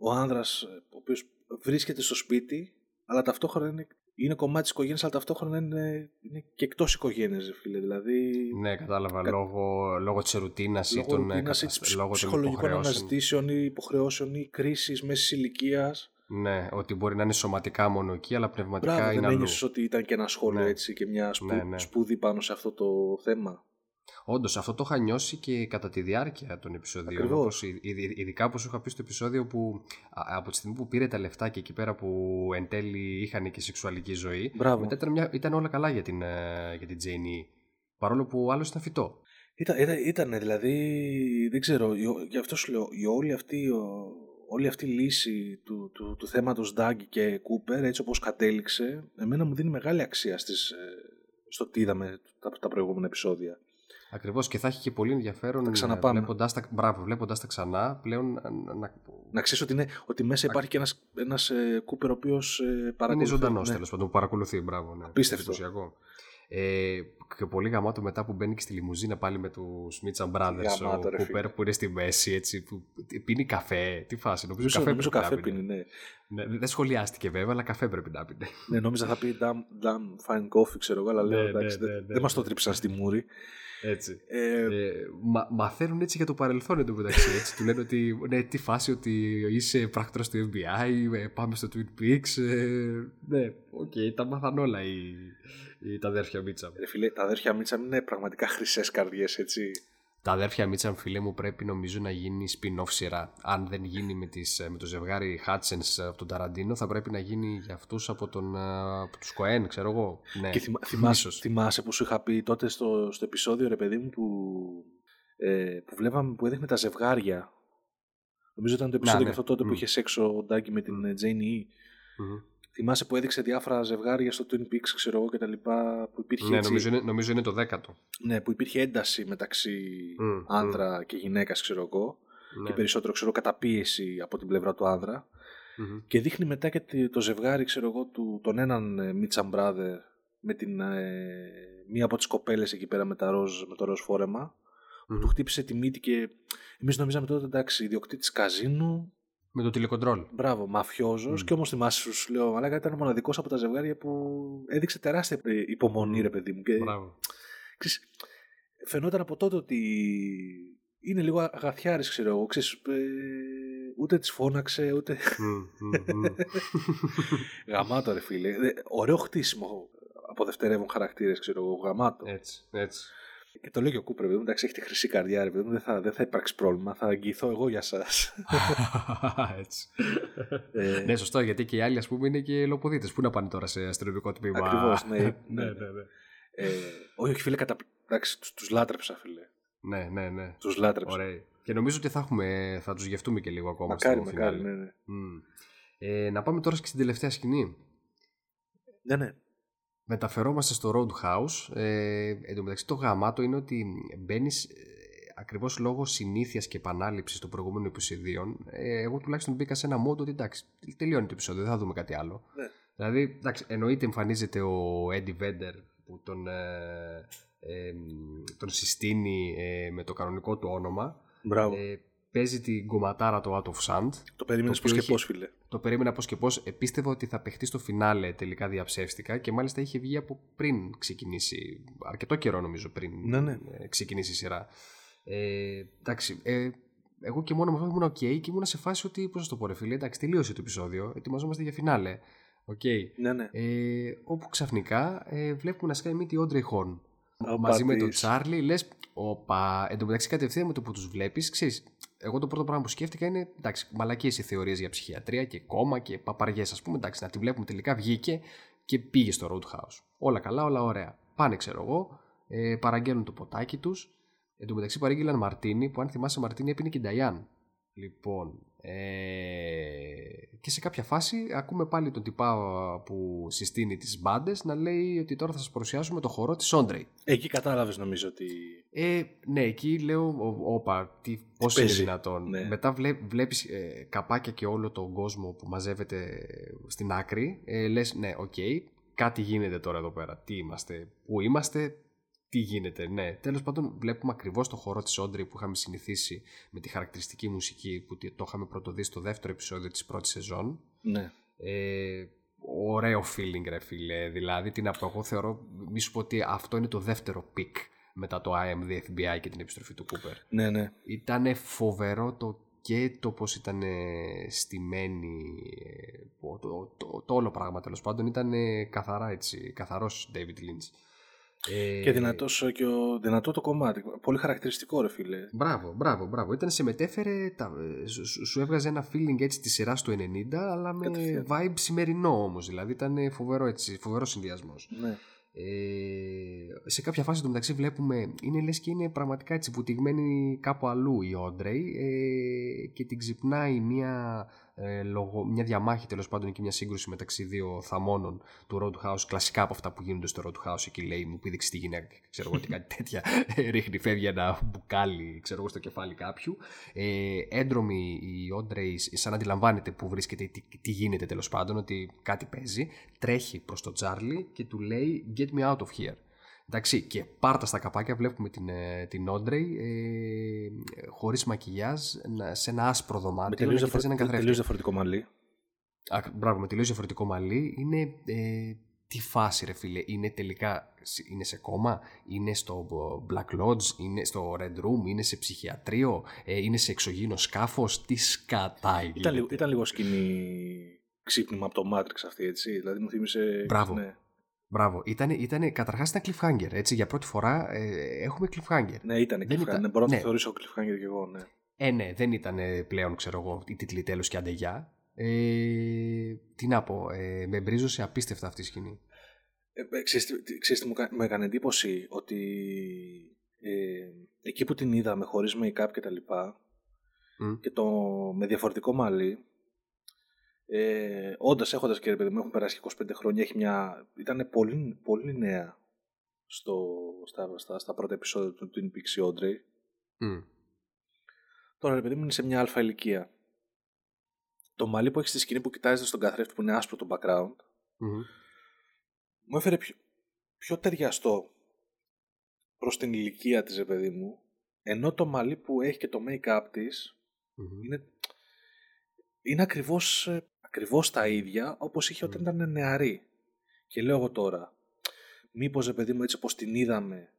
ο άνδρας, ε, ο οποίος βρίσκεται στο σπίτι, αλλά ταυτόχρονα είναι, είναι κομμάτι της οικογένειας, αλλά ταυτόχρονα είναι, είναι και εκτός οικογένειας, ρε φίλε. Δηλαδή, Ναι, κατάλαβα. Κα- Λόγω, λόγω της ρουτίνας ή λόγω των, ε, ρουτίνας ή κατασ- ψ- λόγω των ψυχολογικών υποχρεώσεων. αναζητήσεων ή υποχρεώσεων ή κρίσης μέσης ηλικίας. Ναι, ότι μπορεί να είναι σωματικά μόνο εκεί, αλλά πνευματικά Μπράβο, είναι δεν αλλού. ένιωσες ότι ήταν και ένα σχόλιο Ναι. έτσι και μια σπου... Ναι, ναι. σπούδη πάνω σε αυτό το θέμα; Όντως, αυτό το είχα νιώσει και κατά τη διάρκεια των επεισοδίων. Ακριβώς. Όπως, ει- ει- ειδικά όπως είχα πει στο επεισόδιο που α, από τη στιγμή που πήρε τα λεφτά και εκεί πέρα που εν τέλει είχαν και σεξουαλική ζωή. Μπράβο. Μετά ήταν, μια, ήταν όλα καλά για την, ε, για την Τζέινι. Παρόλο που ο άλλο ήταν φυτό. Ήταν, ήταν, ήτανε, δηλαδή, δεν ξέρω, η- γι' αυτό σου λέω, η όλη αυτή, ο- όλη αυτή η λύση του, του, του θέματος Ντάγκη και Κούπερ, έτσι όπως κατέληξε, εμένα μου δίνει μεγάλη αξία στις, ε, στο τι είδαμε τα, τα προηγούμενα επεισόδια. Ακριβώς και θα έχει και πολύ ενδιαφέρον Τα ξαναπάμε. βλέποντα τα, μπράβο, βλέποντας τα ξανά πλέον να, να, Να ξέρεις ότι, είναι, ότι μέσα υπάρχει και ένας, ένας ε, Κούπερ ο οποίος ε, είναι παρακολουθεί. ζωντανός ναι. τέλος πάντων, που παρακολουθεί. Μπράβο, ναι. Απίστευτο. Εντυπωσιακό. Ε, και πολύ γαμάτο μετά που μπαίνει και στη λιμουζίνα πάλι με τους Μίτσα Brothers Γαμάτο, ο ρε Κούπερ φίλε. που είναι στη μέση έτσι, που πίνει καφέ. Τι φάση, νομίζω, Νομίζω, καφέ νομίζω πρέπει καφέ να πίνει. πίνει, ναι. Ναι, δεν σχολιάστηκε βέβαια, αλλά καφέ πρέπει να πίνει. ναι. Νόμιζα θα πει damn, damn fine coffee, ξέρω εγώ, αλλά λέω Ναι, εντάξει, ναι, δεν- ναι, ναι, δεν μας το ναι. τρίψαν στη μούρη. Έτσι. Ε, Ε, μα, μαθαίνουν έτσι για το παρελθόν εντωμεταξύ. Έτσι. Του λένε ότι ναι, τι φάση ότι είσαι πράκτορας του FBI, ε, πάμε στο Twin Peaks. Ε, ναι, οκ, τα μάθαν όλα οι, οι, τα αδέρφια Μίτσαμ. ρε φίλε, τα αδέρφια Μίτσαμ είναι πραγματικά χρυσές καρδιές, έτσι. Τα αδέρφια Μίτσαμ, φίλε μου, πρέπει νομίζω να γίνει spin-off σειρά. Αν δεν γίνει με, τις, με το ζευγάρι Χάτσενς από τον Ταραντίνο, θα πρέπει να γίνει για αυτούς από, τον, ε, από τους Κοέν, ξέρω εγώ. Ναι, Και θυμα, θυμάσαι, ίσως. θυμάσαι που σου είχα πει τότε στο, στο επεισόδιο, ρε παιδί μου, που, ε, που βλέπαμε που έδειχνε τα ζευγάρια. Νομίζω ήταν το επεισόδιο ναι. και αυτό τότε που Μμ. είχε σεξο ο Ντάγκη με την Τζέινι E. Μμμ. Θυμάσαι που έδειξε διάφορα ζευγάρια στο Twin Peaks, ξέρω εγώ και τα λοιπά, που υπήρχε, Ναι, έτσι, νομίζω είναι, νομίζω είναι το δέκατο. ναι, που υπήρχε ένταση μεταξύ Μμ, άνδρα και γυναίκας, ξέρω εγώ, Ναι. και περισσότερο, ξέρω, καταπίεση από την πλευρά του άνδρα. Μμμ. Και δείχνει μετά και τη- το ζευγάρι, ξέρω εγώ, του, τον έναν ε, Μίτσαν Brother με την, ε, μία από τις κοπέλες εκεί πέρα με, τα ροζ, με το ροζ φόρεμα, που Μμμ. του χτύπησε τη μύτη και εμείς νομίζαμε τότε, εντάξει, ιδιοκτήτης καζίνου, Με το τηλεκοντρόλ. μπράβο, μαφιόζος, Μμ. και όμως θυμάσαι σου, σου λέω, αλλά ήταν ο μοναδικός από τα ζευγάρια που έδειξε τεράστια ε, υπομονή, Μμ. ρε παιδί μου. Και, Μπράβο. ξέρεις, φαινόταν από τότε ότι είναι λίγο αγαθιάρης, ξέρω εγώ, ξέρεις, ε, ούτε τις φώναξε, ούτε... Μμ, μμ, μμ. Γαμάτο ρε φίλε. Ε, Ωραίο χτίσιμο από δευτερεύον χαρακτήρες, ξέρω εγώ. Γαμάτο. έτσι, έτσι. Και το λέει και ο Κούπερ, παιδί μου, εντάξει, έχετε χρυσή καρδιά, ρε παιδί μου, δεν θα, δεν θα υπάρξει πρόβλημα. Θα αγγιηθώ εγώ για εσά. έτσι. ε, ναι, σωστό, γιατί και οι άλλοι, ας πούμε, είναι και λοποδίτες. Πού να πάνε τώρα σε αστυνομικό τμήμα; Ακριβώς, ναι. ναι, ναι, ναι, ναι. Ε, όχι, όχι, φίλε, κατα... εντάξει, τους λάτρεψα, φίλε. Ναι, ναι, ναι. Τους λάτρεψα. Ωραία. Και νομίζω ότι θα, έχουμε, θα τους γευτούμε και λίγο ακόμα Μακάρι, στο μακάρι, φινάλε. ναι, ναι. Μμ. Ε, να πάμε τώρα και στην τελευταία σκηνή. Ναι, ναι. Μεταφερόμαστε στο Roadhouse. Ε, εν τω μεταξύ το γαμάτο είναι ότι μπαίνεις ακριβώς λόγω συνήθειας και επανάληψης των προηγούμενων επεισοδίων. Ε, εγώ τουλάχιστον μπήκα σε ένα mode ότι εντάξει, τελειώνει το επεισόδιο, δεν θα δούμε κάτι άλλο. Ναι. Δηλαδή, εντάξει, εννοείται εμφανίζεται ο Eddie Vedder που τον, ε, ε, τον συστήνει ε, με το κανονικό του όνομα. Μπράβο. Ε, παίζει την κομματάρα το Out of Sand. το περίμενες το πώ και οποίο πώς, είχε- φίλε. Το περίμενα πώς και πώς. Ε, πίστευα ότι θα παιχτεί στο φινάλε τελικά διαψεύστηκα και μάλιστα είχε βγει από πριν ξεκινήσει, αρκετό καιρό νομίζω πριν Ναι, ναι. ε, ξεκινήσει η σειρά. Ε, εντάξει, ε, εγώ και μόνο με αυτό ήμουν ok και ήμουν σε φάση ότι, πώς να το πω ρε φίλε, εντάξει τελείωσε το επεισόδιο, ετοιμαζόμαστε για φινάλε. Οκ. Ναι, ναι. Ε, όπου ξαφνικά ε, βλέπουμε να σκάει μύτη Audrey Horne. Ο Μαζί με τον πατής. Τσάρλι, λες, όπα. Εν τω μεταξύ, κατευθείαν με το που τους βλέπεις, ξέρεις, εγώ το πρώτο πράγμα που σκέφτηκα είναι εντάξει, μαλακίες οι θεωρίες για ψυχιατρία και κόμμα και παπαριές, ας πούμε. Εντάξει, να τη βλέπουμε τελικά βγήκε και πήγε στο Roadhouse. Όλα καλά, όλα ωραία. Πάνε, ξέρω εγώ, ε, παραγγέλνουν το ποτάκι τους. Εν τω μεταξύ παρήγγειλαν Μαρτίνι, που αν θυμάσαι Μαρτίνι έπινε και η Νταϊάν. Λοιπόν, ε, και σε κάποια φάση ακούμε πάλι τον τυπά που συστήνει τις μπάντες να λέει ότι τώρα θα σας παρουσιάσουμε το χορό της Όντρεϊ. Εκεί κατάλαβες νομίζω ότι. Ε, ναι, εκεί λέω, «Ω- όπα, τι, πώς είναι παίζει». δυνατόν. Ναι. Μετά βλέ, βλέπεις ε, καπάκια και όλο τον κόσμο που μαζεύεται στην άκρη. Ε, λες, ναι, οκ, κάτι γίνεται τώρα εδώ πέρα. Τι είμαστε, πού είμαστε, τι γίνεται. Ναι, τέλος πάντων βλέπουμε ακριβώς το χορό της Όντρη που είχαμε συνηθίσει με τη χαρακτηριστική μουσική που το είχαμε πρωτοδεί στο δεύτερο επεισόδιο της πρώτης σεζόν. Ναι. Ε, ωραίο feeling ρε φίλε δηλαδή τι να πω εγώ θεωρώ μη σου πω ότι αυτό είναι το δεύτερο pick μετά το I am the FBI και την επιστροφή του Cooper Ναι, ναι. ήταν φοβερό το και το πως ήταν στημένη ε, το, το, το, το όλο πράγμα τέλος πάντων ήταν καθαρά έτσι καθαρός David Lynch ε, Και δυνατός, και ο, δυνατό το κομμάτι. Πολύ χαρακτηριστικό, ρε φίλε. Μπράβο, μπράβο, μπράβο. Ήταν σε μετέφερε, τα, σου, σου- σου έβγαζε ένα feeling έτσι της σειράς του 90, αλλά με Κατευθείαν. vibe σημερινό όμως. Δηλαδή ήταν φοβερό έτσι, φοβερός συνδυασμός. Ναι. Ε, σε κάποια φάση του μεταξύ βλέπουμε, είναι λες και είναι πραγματικά έτσι βουτυγμένη κάπου αλλού η Όντρεϊ ε, και την ξυπνάει μια, ε, λογο, μια διαμάχη τέλος πάντων και μια σύγκρουση μεταξύ δύο θαμώνων του Roadhouse, κλασικά από αυτά που γίνονται στο Roadhouse εκεί λέει μου πήδηξε τη γυναίκα ξέρω εγώ τι κάτι τέτοια ε, ρίχνει φεύγει ένα μπουκάλι ξέρω εγώ στο κεφάλι κάποιου. Ε, έντρομη η Όντρεϊ σαν αντιλαμβάνεται που βρίσκεται τι, τι γίνεται τέλος πάντων ότι κάτι παίζει τρέχει προς τον Τσάρλι και του λέει get me out of here Εντάξει, και πάρτα στα καπάκια βλέπουμε την, ε, την Όντρεϊ ε, χωρίς μακιγιάζ να- σε ένα άσπρο Με δωμάτιο τελείως να κοιτάζει έναν διαφορε- καθρέφτη. τελείως διαφορετικό μαλλί. Α, μπράβο, με τελείως διαφορετικό μαλλί. Είναι ε, τι φάση ρε φίλε. Είναι τελικά είναι σε κόμμα, είναι στο Black Lodge, είναι στο Red Room, είναι σε ψυχιατρίο, ε, είναι σε εξωγήινο σκάφος. Τι σκατά Ήταν, γίνεται. λίγο, ήταν λίγο σκηνή ξύπνημα από το Matrix αυτή, έτσι. Δηλαδή μου θύμισε. Μπράβο. Ναι, Μπράβο. Ήτανε, ήτανε, καταρχάς ήταν cliffhanger. Έτσι, για πρώτη φορά ε, έχουμε cliffhanger. ναι ήταν Δεν cliffhanger. ήταν- Ναι, μπορώ να ναι. το θεωρήσω cliffhanger και εγώ, ναι. Ε, ναι, δεν ήταν ε, πλέον, ξέρω εγώ, η τίτλη τέλος και αντεγιά. Ε, τι να πω, ε, με μπρίζωσε απίστευτα αυτή η σκηνή. Ε, ε, ξέρεις, τι- τι- ξέρεις τι μου, κα- μου έκανε εντύπωση ότι ε, εκεί που την είδαμε χωρίς make-up και τα λοιπά Μμ. και το, με διαφορετικό μαλλί ε, όντας έχοντας και ρε παιδί μου, έχουν περάσει και 25 χρόνια, έχει μια, ήταν πολύ, πολύ νέα στο, στα, στα, στα πρώτα επεισόδια του Twin Peaks η Audrey. Μμ. Τώρα ρε παιδί μου είναι σε μια αλφα ηλικία. Το μαλλί που έχει στη σκηνή που κοιτάζεται στον καθρέφτη που είναι άσπρο το background Μμμ. μου έφερε πιο, πιο ταιριαστό προς την ηλικία της, ρε παιδί μου, ενώ το μαλλί που έχει και το make-up της Μμμ. είναι, είναι ακριβώς, ε, ακριβώς τα ίδια όπως είχε όταν ήταν νεαρή. Και λέω εγώ τώρα, μήπως, ρε παιδί μου, έτσι όπως την είδαμε,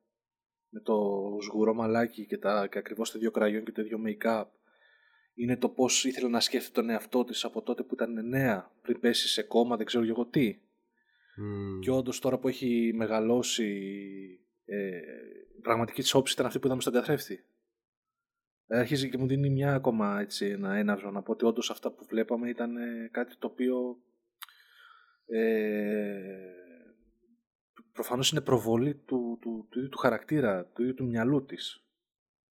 με το σγουρό μαλάκι και, τα, και ακριβώς το ίδιο κραγιόν και το ίδιο make-up, είναι το πώς ήθελε να σκέφτεται τον εαυτό της από τότε που ήταν νέα, πριν πέσει σε κόμμα, δεν ξέρω εγώ τι. Μμ. Και όντως τώρα που έχει μεγαλώσει, ε, η πραγματική της όψη ήταν αυτή που είδαμε στον καθρέφτη. Ε, Αρχίζει και μου δίνει μια ακόμα έτσι, ένα έναυσμα να πω ότι όντως αυτά που βλέπαμε ήταν ε, κάτι το οποίο ε, προφανώς είναι προβολή του, του, του, ίδιου του χαρακτήρα, του ίδιου του μυαλού της.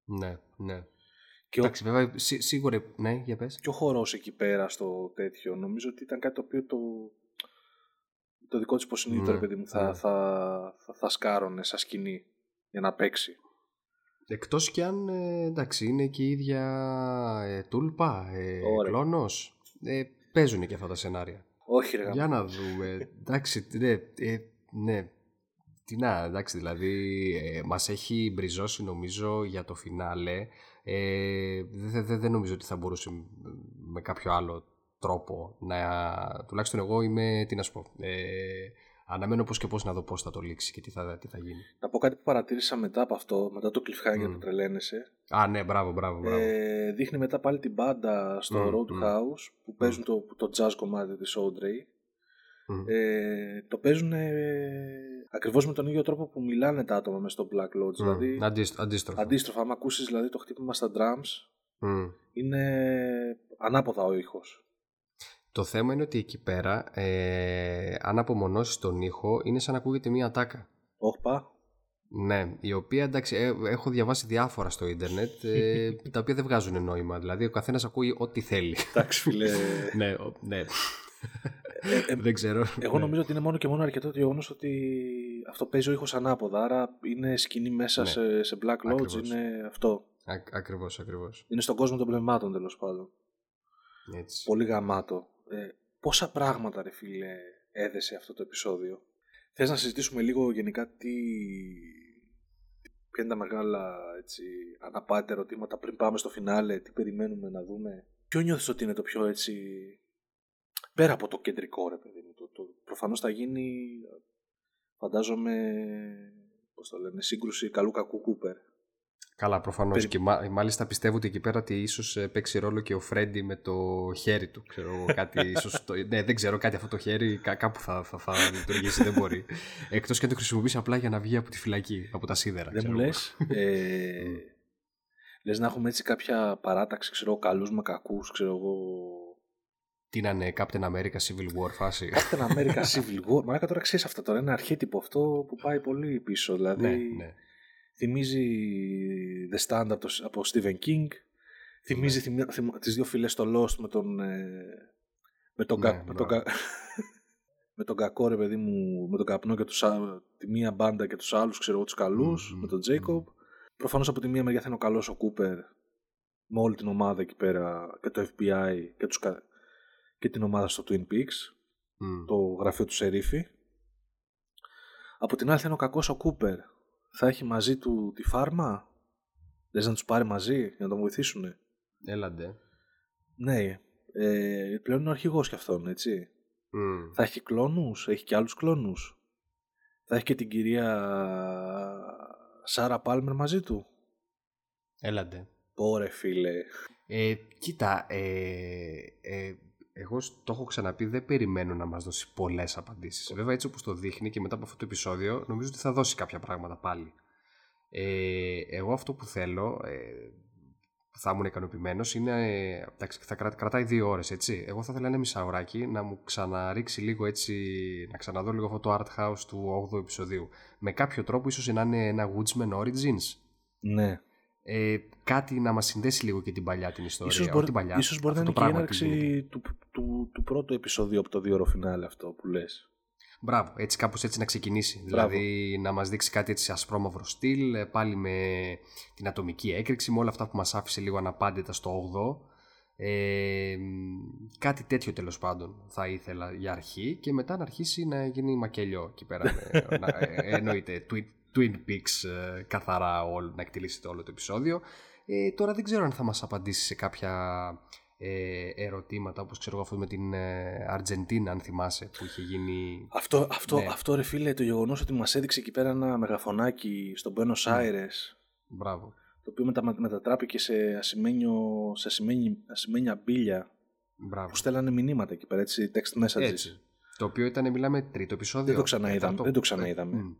Ναι, ναι. Και ο, Εντάξει, βέβαια, σί- σίγουρα. Ναι, για πες. και ο χορός εκεί πέρα στο τέτοιο, νομίζω ότι ήταν κάτι το οποίο το, το δικό της υποσυνείδητο, Ναι, ρε παιδί μου, θα, ναι. θα, θα, θα σκάρωνε σαν σκηνή για να παίξει. Εκτός κι αν, ε, εντάξει, είναι και η ίδια ε, τούλπα, ε, Ωραία. κλόνος. Ε, παίζουν και αυτά τα σενάρια. Όχι ρε Για να δούμε. Εντάξει, ναι, ε, ναι. Τι να, εντάξει, δηλαδή ε, μας έχει μπριζώσει νομίζω για το φινάλε. Ε, δεν δε, δε νομίζω ότι θα μπορούσε με κάποιο άλλο τρόπο να... Τουλάχιστον εγώ είμαι, τι να σου πω, ε, αναμένω πώς και πώς να δω πώς θα το λήξει και τι θα, τι θα γίνει. Να πω κάτι που παρατήρησα μετά από αυτό, μετά το cliffhanger mm. που τρελαίνεσαι. Α, ναι, μπράβο, μπράβο, μπράβο. Ε, δείχνει μετά πάλι την μπάντα στο mm, Road mm. House που παίζουν το, το jazz κομμάτι της Audrey. Ε, το παίζουν ε, ακριβώς με τον ίδιο τρόπο που μιλάνε τα άτομα μέσα στο Black Lodge. Δηλαδή, αντίστροφα. Αντίστροφα, άμα ακούσεις δηλαδή, το χτύπημα στα drums, είναι ανάποδα ο ήχος. Το θέμα είναι ότι εκεί πέρα, ε, αν απομονώσεις τον ήχο, είναι σαν να ακούγεται μία τάκα. Όχπα. Ναι, η οποία εντάξει, ε, έχω διαβάσει διάφορα στο ίντερνετ, ε, τα οποία δεν βγάζουν νόημα. Δηλαδή, ο καθένας ακούει ό,τι θέλει. Εντάξει, φίλε. ναι, ναι. Ε, ε, δεν ξέρω. Εγώ ναι. νομίζω ότι είναι μόνο και μόνο αρκετό το γεγονός ότι αυτό παίζει ο ήχος ανάποδα. Άρα είναι σκηνή μέσα ναι. σε, σε Black Lodge. Είναι αυτό. Ακριβώς, ακριβώς. Είναι στον κόσμο των πνευμάτων τέλος πάντων. Έτσι. Πολύ γαμάτο. Ε, πόσα πράγματα, ρε φίλε, έδεσε αυτό το επεισόδιο; Θες να συζητήσουμε λίγο γενικά τι... Ποια είναι τα μεγάλα έτσι, αναπάντα ερωτήματα πριν πάμε στο φινάλε, τι περιμένουμε να δούμε; Ποιο νιώθεις ότι είναι το πιο έτσι πέρα από το κεντρικό ρε παιδί μου. Το, το, προφανώς θα γίνει, φαντάζομαι, πώς το λένε, σύγκρουση καλού κακού Κούπερ. Καλά, προφανώς. Και μάλιστα πιστεύω ότι εκεί πέρα ότι ίσως ε, παίξει ρόλο και ο Φρέντι με το χέρι του. Ξέρω, κάτι, ίσως το... ναι, δεν ξέρω, κάτι αυτό το χέρι κάπου θα, θα, θα λειτουργήσει. δεν μπορεί. Εκτός και αν το χρησιμοποιήσει απλά για να βγει από τη φυλακή, από τα σίδερα. Δεν μου λες. Ε, λες να έχουμε έτσι κάποια παράταξη, ξέρω, καλούς με κακούς, ξέρω εγώ, τι να είναι Captain America Civil War φάση. Captain America Civil War. Μα τώρα ξέρεις αυτό τώρα. Είναι αρχέτυπο αυτό που πάει πολύ πίσω. Δηλαδή ναι, ναι. Θυμίζει The Stand από, από Stephen King. Θυμίζει ναι. τις δύο φυλές στο Lost με τον, ε, με τον, ναι, με, τον με τον κακό ρε παιδί μου, με τον καπνό και τους, τη μία μπάντα και τους άλλους, ξέρω εγώ τους καλούς, με τον Jacob. Mm. Προφανώς από τη μία μεριά θα είναι ο καλός ο Cooper με όλη την ομάδα εκεί πέρα και το FBI και τους, και την ομάδα στο Twin Peaks, το γραφείο του Σερίφη. Από την άλλη θα είναι ο κακός ο Κούπερ. Θα έχει μαζί του τη φάρμα; Λες να τους πάρει μαζί για να τον βοηθήσουν. Έλαντε. Ναι. Ε, πλέον είναι ο αρχηγός κι αυτόν, έτσι. Θα έχει κλόνους, έχει και άλλους κλόνους. Θα έχει και την κυρία Σάρα Πάλμερ μαζί του. Έλαντε. Πόρε φίλε. Ε, κοίτα, ε, ε, εγώ το έχω ξαναπεί, δεν περιμένω να μας δώσει πολλές απαντήσεις. Βέβαια έτσι όπως το δείχνει και μετά από αυτό το επεισόδιο νομίζω ότι θα δώσει κάποια πράγματα πάλι. Ε, εγώ αυτό που θέλω, ε, θα ήμουν ικανοποιημένος είναι, ε, εντάξει, θα κρατάει δύο ώρες έτσι. Εγώ θα ήθελα ένα μισάωράκι να μου ξαναρίξει λίγο έτσι, να ξαναδώ λίγο αυτό το art house του 8ου επεισοδίου. Με κάποιο τρόπο ίσως να είναι ένα Woodsman Origins. Ναι ε, κάτι να μας συνδέσει λίγο και την παλιά την ιστορία. Ίσως, μπορεί, παλιά, ίσως μπορεί να είναι και η έναρξη του, του, του, πρώτου επεισοδίου από το δύο ώρο φινάλε αυτό που λες. Μπράβο, έτσι κάπως έτσι να ξεκινήσει. Δηλαδή να μας δείξει κάτι έτσι ασπρόμαυρο στυλ, ε, πάλι με την ατομική έκρηξη, με όλα αυτά που μας άφησε λίγο αναπάντητα στο 8ο. Ε, κάτι τέτοιο τέλος πάντων θα ήθελα για αρχή και μετά να αρχίσει να γίνει μακελιό εκεί πέρα. να, ε, εννοείται, tweet, Twin Peaks ε, καθαρά όλο, να εκτελήσετε όλο το επεισόδιο. Ε, τώρα δεν ξέρω αν θα μας απαντήσει σε κάποια ε, ερωτήματα όπως ξέρω αυτό με την ε, Αργεντίνα αν θυμάσαι που είχε γίνει... Αυτό, αυτό, ναι. αυτό ρε φίλε το γεγονός ότι μας έδειξε εκεί πέρα ένα μεγαφωνάκι στον Buenos ναι. Aires Μπράβο. το οποίο μετα, μετατράπηκε σε, ασημένιο, σε ασημένια, ασημένια μπίλια Μπράβο. που στέλνανε μηνύματα εκεί πέρα έτσι text messages. Έτσι. Το οποίο ήταν μιλάμε τρίτο επεισόδιο. Δεν το ξαναείδαμε. Δεν το ξαναείδαμε. Mm.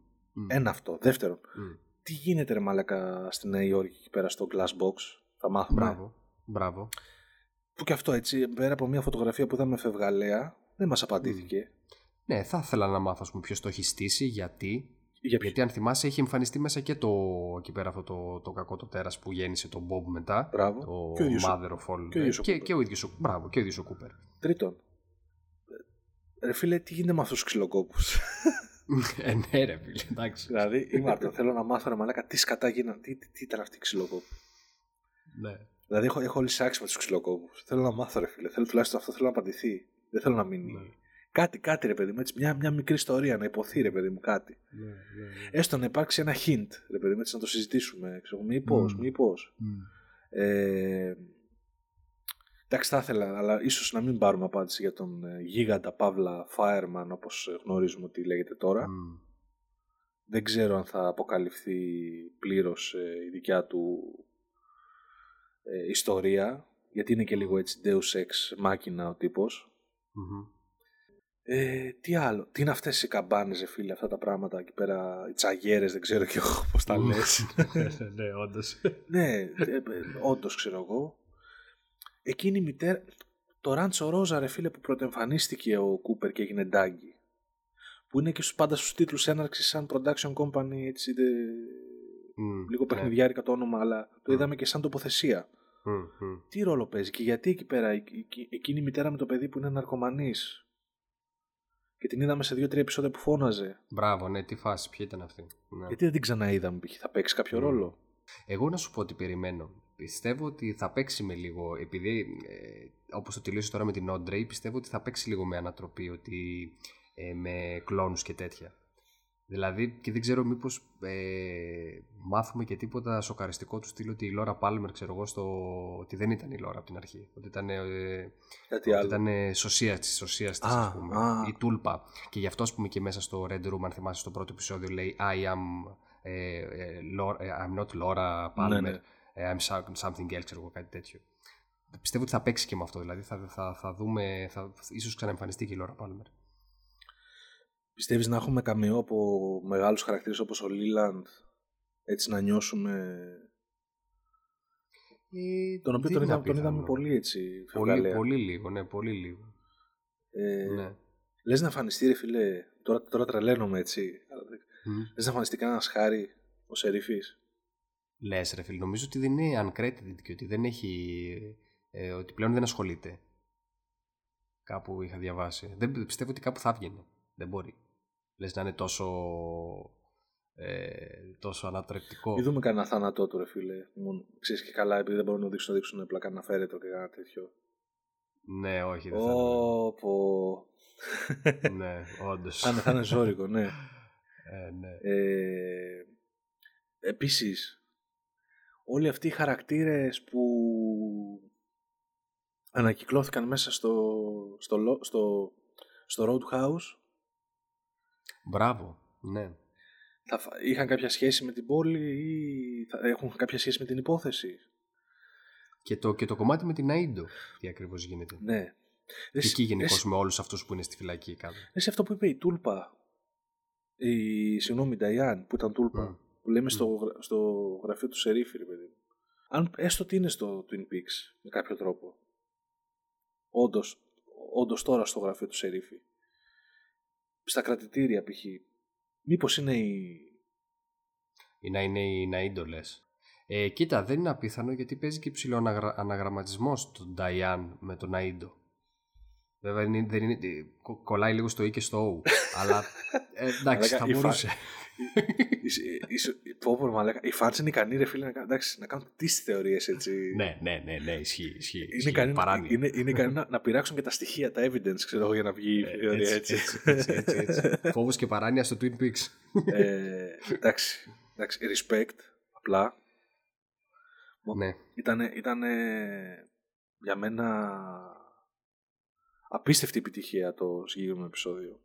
Ένα αυτό. Δεύτερον, τι γίνεται ρε μαλακα στη Νέα Υόρκη εκεί πέρα στο Glass Box; Θα μάθουμε. Μπράβο. Μπράβο. Που και αυτό έτσι, πέρα από μια φωτογραφία που είδαμε φευγαλέα, δεν μας απαντήθηκε. Ναι, θα ήθελα να μάθω ποιος το έχει στήσει, γιατί. γιατί αν θυμάσαι, έχει εμφανιστεί μέσα και το, εκεί πέρα αυτό το, το κακό το τέρας που γέννησε τον Bob μετά. Μπράβο. Το και ο Mother of All. Και, και, και, ο ίδιος Μπράβο, και ο ίδιος ο Κούπερ. Τρίτον. Ρε φίλε, τι γίνεται με αυτούς τους ξυλοκόπους; Ε, ναι, ρε φίλε, εντάξει. Δηλαδή, η Μάρτιν, θέλω να μάθω ρε μαλάκα τι σκατά γίνανε, τι, τι, τι ήταν αυτή η ξυλοκόπη. Ναι. Δηλαδή, έχω, έχω λησάξει με τους ξυλοκόπους. Θέλω να μάθω, ρε φίλε. Θέλω τουλάχιστον αυτό, θέλω να απαντηθεί. Δεν θέλω να μείνει. Ναι. Κάτι, κάτι ρε παιδί μου, έτσι, μια, μια μικρή ιστορία να υποθεί ρε παιδί μου κάτι. Ναι, ναι, ναι. Έστω να υπάρξει ένα hint ρε παιδί μου, έτσι να το συζητήσουμε. Ξέρω, μήπως, Μμμ. μήπως. Μμ. Ε, εντάξει, θα ήθελα, αλλά ίσως να μην πάρουμε απάντηση για τον ε, γίγαντα Παύλα Fireman όπως ε, γνωρίζουμε ότι λέγεται τώρα. Μμ. Δεν ξέρω αν θα αποκαλυφθεί πλήρως ε, η δικιά του ε, ιστορία, γιατί είναι και λίγο έτσι Deus Ex μάκινα ο τύπος. Μμμ. Ε, τι άλλο, τι είναι αυτές οι καμπάνες, ρε φίλε, αυτά τα πράγματα εκεί πέρα, οι τσαγέρες, δεν ξέρω και εγώ πώς τα λες. ναι, όντως. ναι, ε, ε, όντως ξέρω εγώ. Εκείνη η μητέρα, το Ράντσο Ρόζα, ρε φίλε, που πρωτοεμφανίστηκε ο Κούπερ και έγινε ντάγκη. Που είναι και στους, πάντα στους τίτλους έναρξης σαν production company, έτσι, δε, Μμ, λίγο ναι. παιχνιδιάρικα το όνομα, αλλά το Μμ. είδαμε και σαν τοποθεσία. Μμ, μμ. Τι ρόλο παίζει και γιατί εκεί πέρα, εκ- εκ- εκείνη η μητέρα με το παιδί που είναι ναρκωμανής; Και την είδαμε σε δύο-τρία επεισόδια που φώναζε. Μπράβο, ναι, τι φάση, ποια ήταν αυτή. Ναι. Γιατί δεν την ξαναείδαμε, π.χ. θα παίξει κάποιο Μμ. ρόλο; Εγώ να σου πω ότι περιμένω. Πιστεύω ότι θα παίξει με λίγο, επειδή ε, όπως το τελείωσε τώρα με την Όντρεϊ, πιστεύω ότι θα παίξει λίγο με ανατροπή, ότι ε, με κλόνους και τέτοια. Δηλαδή, και δεν ξέρω μήπως ε, μάθουμε και τίποτα σοκαριστικό του στυλ ότι η Λόρα Πάλμερ, ξέρω εγώ, στο, ότι δεν ήταν η Λόρα από την αρχή. Ότι ήταν, ε, Κάτι ότι άλλο. ήταν ε, σωσίας της, σωσίας της, Α, ας πούμε. α. Η Τούλπα. Και γι' αυτό, ας πούμε, και μέσα στο Red Room, αν θυμάσαι στο πρώτο επεισόδιο, λέει I am, ε, ε, Laura- ε, I'm not Laura Palmer. Ναι, ναι. Ε, I'm some- something else, ξέρω εγώ, κάτι τέτοιο. Πιστεύω ότι θα παίξει και με αυτό. Δηλαδή θα, θα, θα δούμε, θα, ίσως ξαναεμφανιστεί και η Λόρα Πάλμερ. Πιστεύεις να έχουμε καμιό από μεγάλους χαρακτήρες όπως ο Λίλαντ έτσι να νιώσουμε τον οποίο τον, είδαμε, τον είδαμε πολύ έτσι Πολύ, φευγαλέα. πολύ λίγο, ναι, πολύ λίγο. Ε, Ναι. Λες να εμφανιστεί ρε φίλε τώρα, τώρα τρελαίνομαι έτσι αλλά δεν- Μμ. λες να εμφανιστεί κανένας χάρη ο Σερίφης Λες ρε φίλε, νομίζω ότι δεν είναι uncredited και ότι δεν έχει, ε, ότι πλέον δεν ασχολείται. Κάπου είχα διαβάσει. Δεν πιστεύω ότι κάπου θα βγαίνει. Δεν μπορεί. Λες να είναι τόσο, ε, τόσο ανατρεπτικό. Μην δούμε κανένα θάνατό του ρε φίλε Μόνο, Ξέρεις και καλά επειδή δεν μπορούν να δείξουν, να δείξουν απλά κανένα φέρετο και κανένα τέτοιο Ναι, όχι, δεν θα Όπο είναι. ναι, όντως. θα, είναι- θα είναι ζώρικο ναι ε, ναι. Ε, επίσης, όλοι αυτοί οι χαρακτήρες που ανακυκλώθηκαν μέσα στο, στο, λο- στο, στο Roadhouse Μπράβο, ναι. θα, φα- είχαν κάποια σχέση με την πόλη ή θα έχουν κάποια σχέση με την υπόθεση. Και το, και το κομμάτι με την Αΐντο, τι ακριβώς γίνεται. Ναι. Και Εσύ- εκεί γενικώς εσύ- με όλους αυτούς που είναι στη φυλακή κάτω. Εσύ αυτό που είπε η Τούλπα, η, συγγνώμη, η Νταϊάν που ήταν Τούλπα, Μμ. Που λέμε στο, γρα- στο γραφείο του Σερίφη, ρε παιδί μου. Αν έστω ότι είναι στο Twin Peaks με κάποιο τρόπο. Όντως, όντως τώρα στο γραφείο του Σερίφη. Στα κρατητήρια π.χ. Μήπως είναι η... Ή να είναι η Ναΐντο λες. Ε, κοίτα, δεν είναι απίθανο γιατί παίζει και ψηλό αναγρα... αναγραμματισμός στον Νταϊάν με τον Ναΐντο. Βέβαια δεν είναι, δεν είναι, ε, κο- κολλάει λίγο στο E και στο O. αλλά ε, εντάξει, Μαλάκα, θα η φα- μπορούσε. η- η- Πω πω μαλάκα, οι φάτς είναι ικανοί ρε φίλε να, κάνουν- εντάξει, να κάνουν τις θεωρίες έτσι. ναι, ναι, ναι, ναι, ισχύει. ισχύει, Είναι ισχύει. ικανοί, να- Παράνοια. είναι, είναι ικανοί να, να πειράξουν και τα στοιχεία, τα evidence, ξέρω εγώ, για να βγει η Ε, θεωρία έτσι, έτσι. έτσι, έτσι, έτσι, έτσι. Φόβος και παράνοια στο Twin Peaks. ε, εντάξει, εντάξει, respect, απλά. ναι. Ήτανε, ήτανε για μένα απίστευτη επιτυχία το συγκεκριμένο επεισόδιο.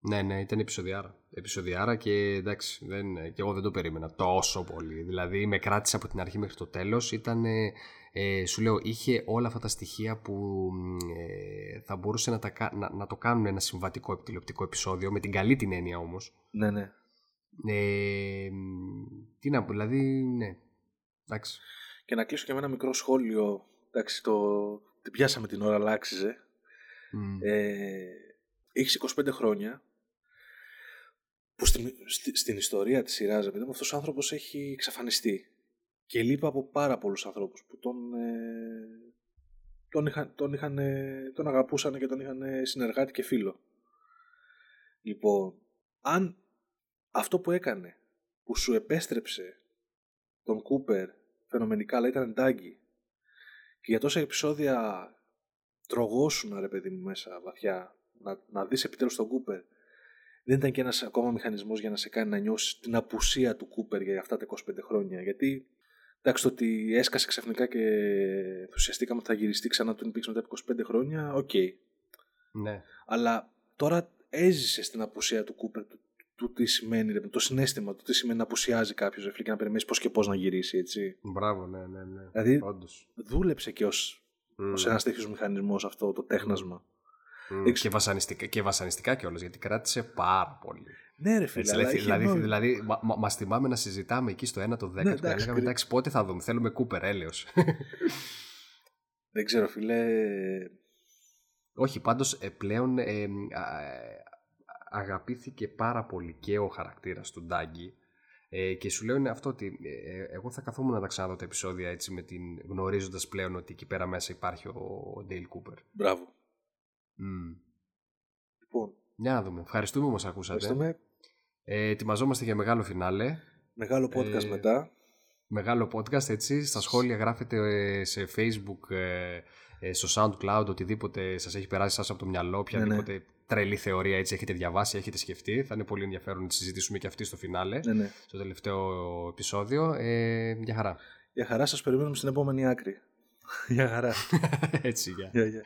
Ναι, ναι, ήταν επεισοδιάρα. Επεισοδιάρα και εντάξει, δεν, και εγώ δεν το περίμενα τόσο πολύ. Δηλαδή με κράτησε από την αρχή μέχρι το τέλος. Ήταν, ε, ε, σου λέω, είχε όλα αυτά τα στοιχεία που μ, ε, θα μπορούσε να, τα, κα- να, να το κάνουν ένα συμβατικό τηλεοπτικό επεισόδιο, με την καλή την έννοια όμως. Ναι, ναι. Ε, μ, τι να πω, δηλαδή, ναι. Εντάξει. Και να κλείσω και με ένα μικρό σχόλιο. Εντάξει, το, την πιάσαμε την ώρα, αλλά άξιζε. Μ, Ε, έχεις 25 χρόνια που στην, στη- στην ιστορία της σειράς, επειδή αυτός ο άνθρωπος έχει εξαφανιστεί. Και λείπει από πάρα πολλούς ανθρώπους που τον, ε, τον, είχαν, τον, είχαν, ε, τον αγαπούσαν και τον είχαν ε, συνεργάτη και φίλο. Λοιπόν, αν αυτό που έκανε, που σου επέστρεψε τον Κούπερ φαινομενικά, αλλά ήταν Ντάγκι, και για τόσα επεισόδια τρογόσουνα ρε παιδί μου μέσα βαθιά να, να δεις επιτέλους τον Κούπερ δεν ήταν και ένας ακόμα μηχανισμός για να σε κάνει να νιώσεις την απουσία του Κούπερ για αυτά τα 25 χρόνια. Γιατί εντάξει το ότι έσκασε ξαφνικά και ενθουσιαστήκαμε ότι θα γυριστεί ξανά το Twin μετά από 25 χρόνια, ok. Okay. Ναι. Αλλά τώρα έζησες στην απουσία του Κούπερ του, του τι σημαίνει, το συνέστημα του τι σημαίνει να απουσιάζει κάποιος ρεφλί και να περιμένεις πώς και πώς να γυρίσει, έτσι. Μπράβο, ναι, ναι. ναι. Δηλαδή, Όντως. δούλεψε και ως mm. ένας τέτοιος μηχανισμός αυτό το τέχνασμα. Mm. Και βασανιστικά, και βασανιστικά κιόλας, γιατί κράτησε πάρα πολύ. Ναι, ρε φίλε. Δηλαδή, δηλαδή, δηλαδή, δηλαδή μα, μα, μας θυμάμαι να συζητάμε εκεί στο 1 το 10 ναι, και λέγαμε εντάξει, πότε θα δούμε. Θέλουμε Κούπερ, έλεος. Δεν ξέρω, φίλε. Όχι, πάντως ε, πλέον ε, αγαπήθηκε πάρα πολύ και ο χαρακτήρας του Ντάγκη ε, και σου λέω είναι αυτό ότι ε, εγώ θα καθόμουν να τα ξαναδώ τα επεισόδια έτσι με την, γνωρίζοντας πλέον ότι εκεί πέρα μέσα υπάρχει ο, ο Dale Cooper. Μπράβο. Mm. Λοιπόν. Για να δούμε. Ευχαριστούμε που μας ακούσατε. Ευχαριστούμε. Ε, ετοιμαζόμαστε για μεγάλο φινάλε. Μεγάλο podcast μετά. Μεγάλο podcast, έτσι. Στα σχόλια γράφετε σε facebook, στο soundcloud, οτιδήποτε σας έχει περάσει σας από το μυαλό, οποιαδήποτε ναι, ναι τρελή θεωρία έτσι έχετε διαβάσει, έχετε σκεφτεί. Θα είναι πολύ ενδιαφέρον να τη συζητήσουμε και αυτή στο φινάλε, ναι, ναι. στο τελευταίο επεισόδιο. Ε, για χαρά. Για χαρά σας περιμένουμε στην επόμενη άκρη. για χαρά. έτσι, για. για, για.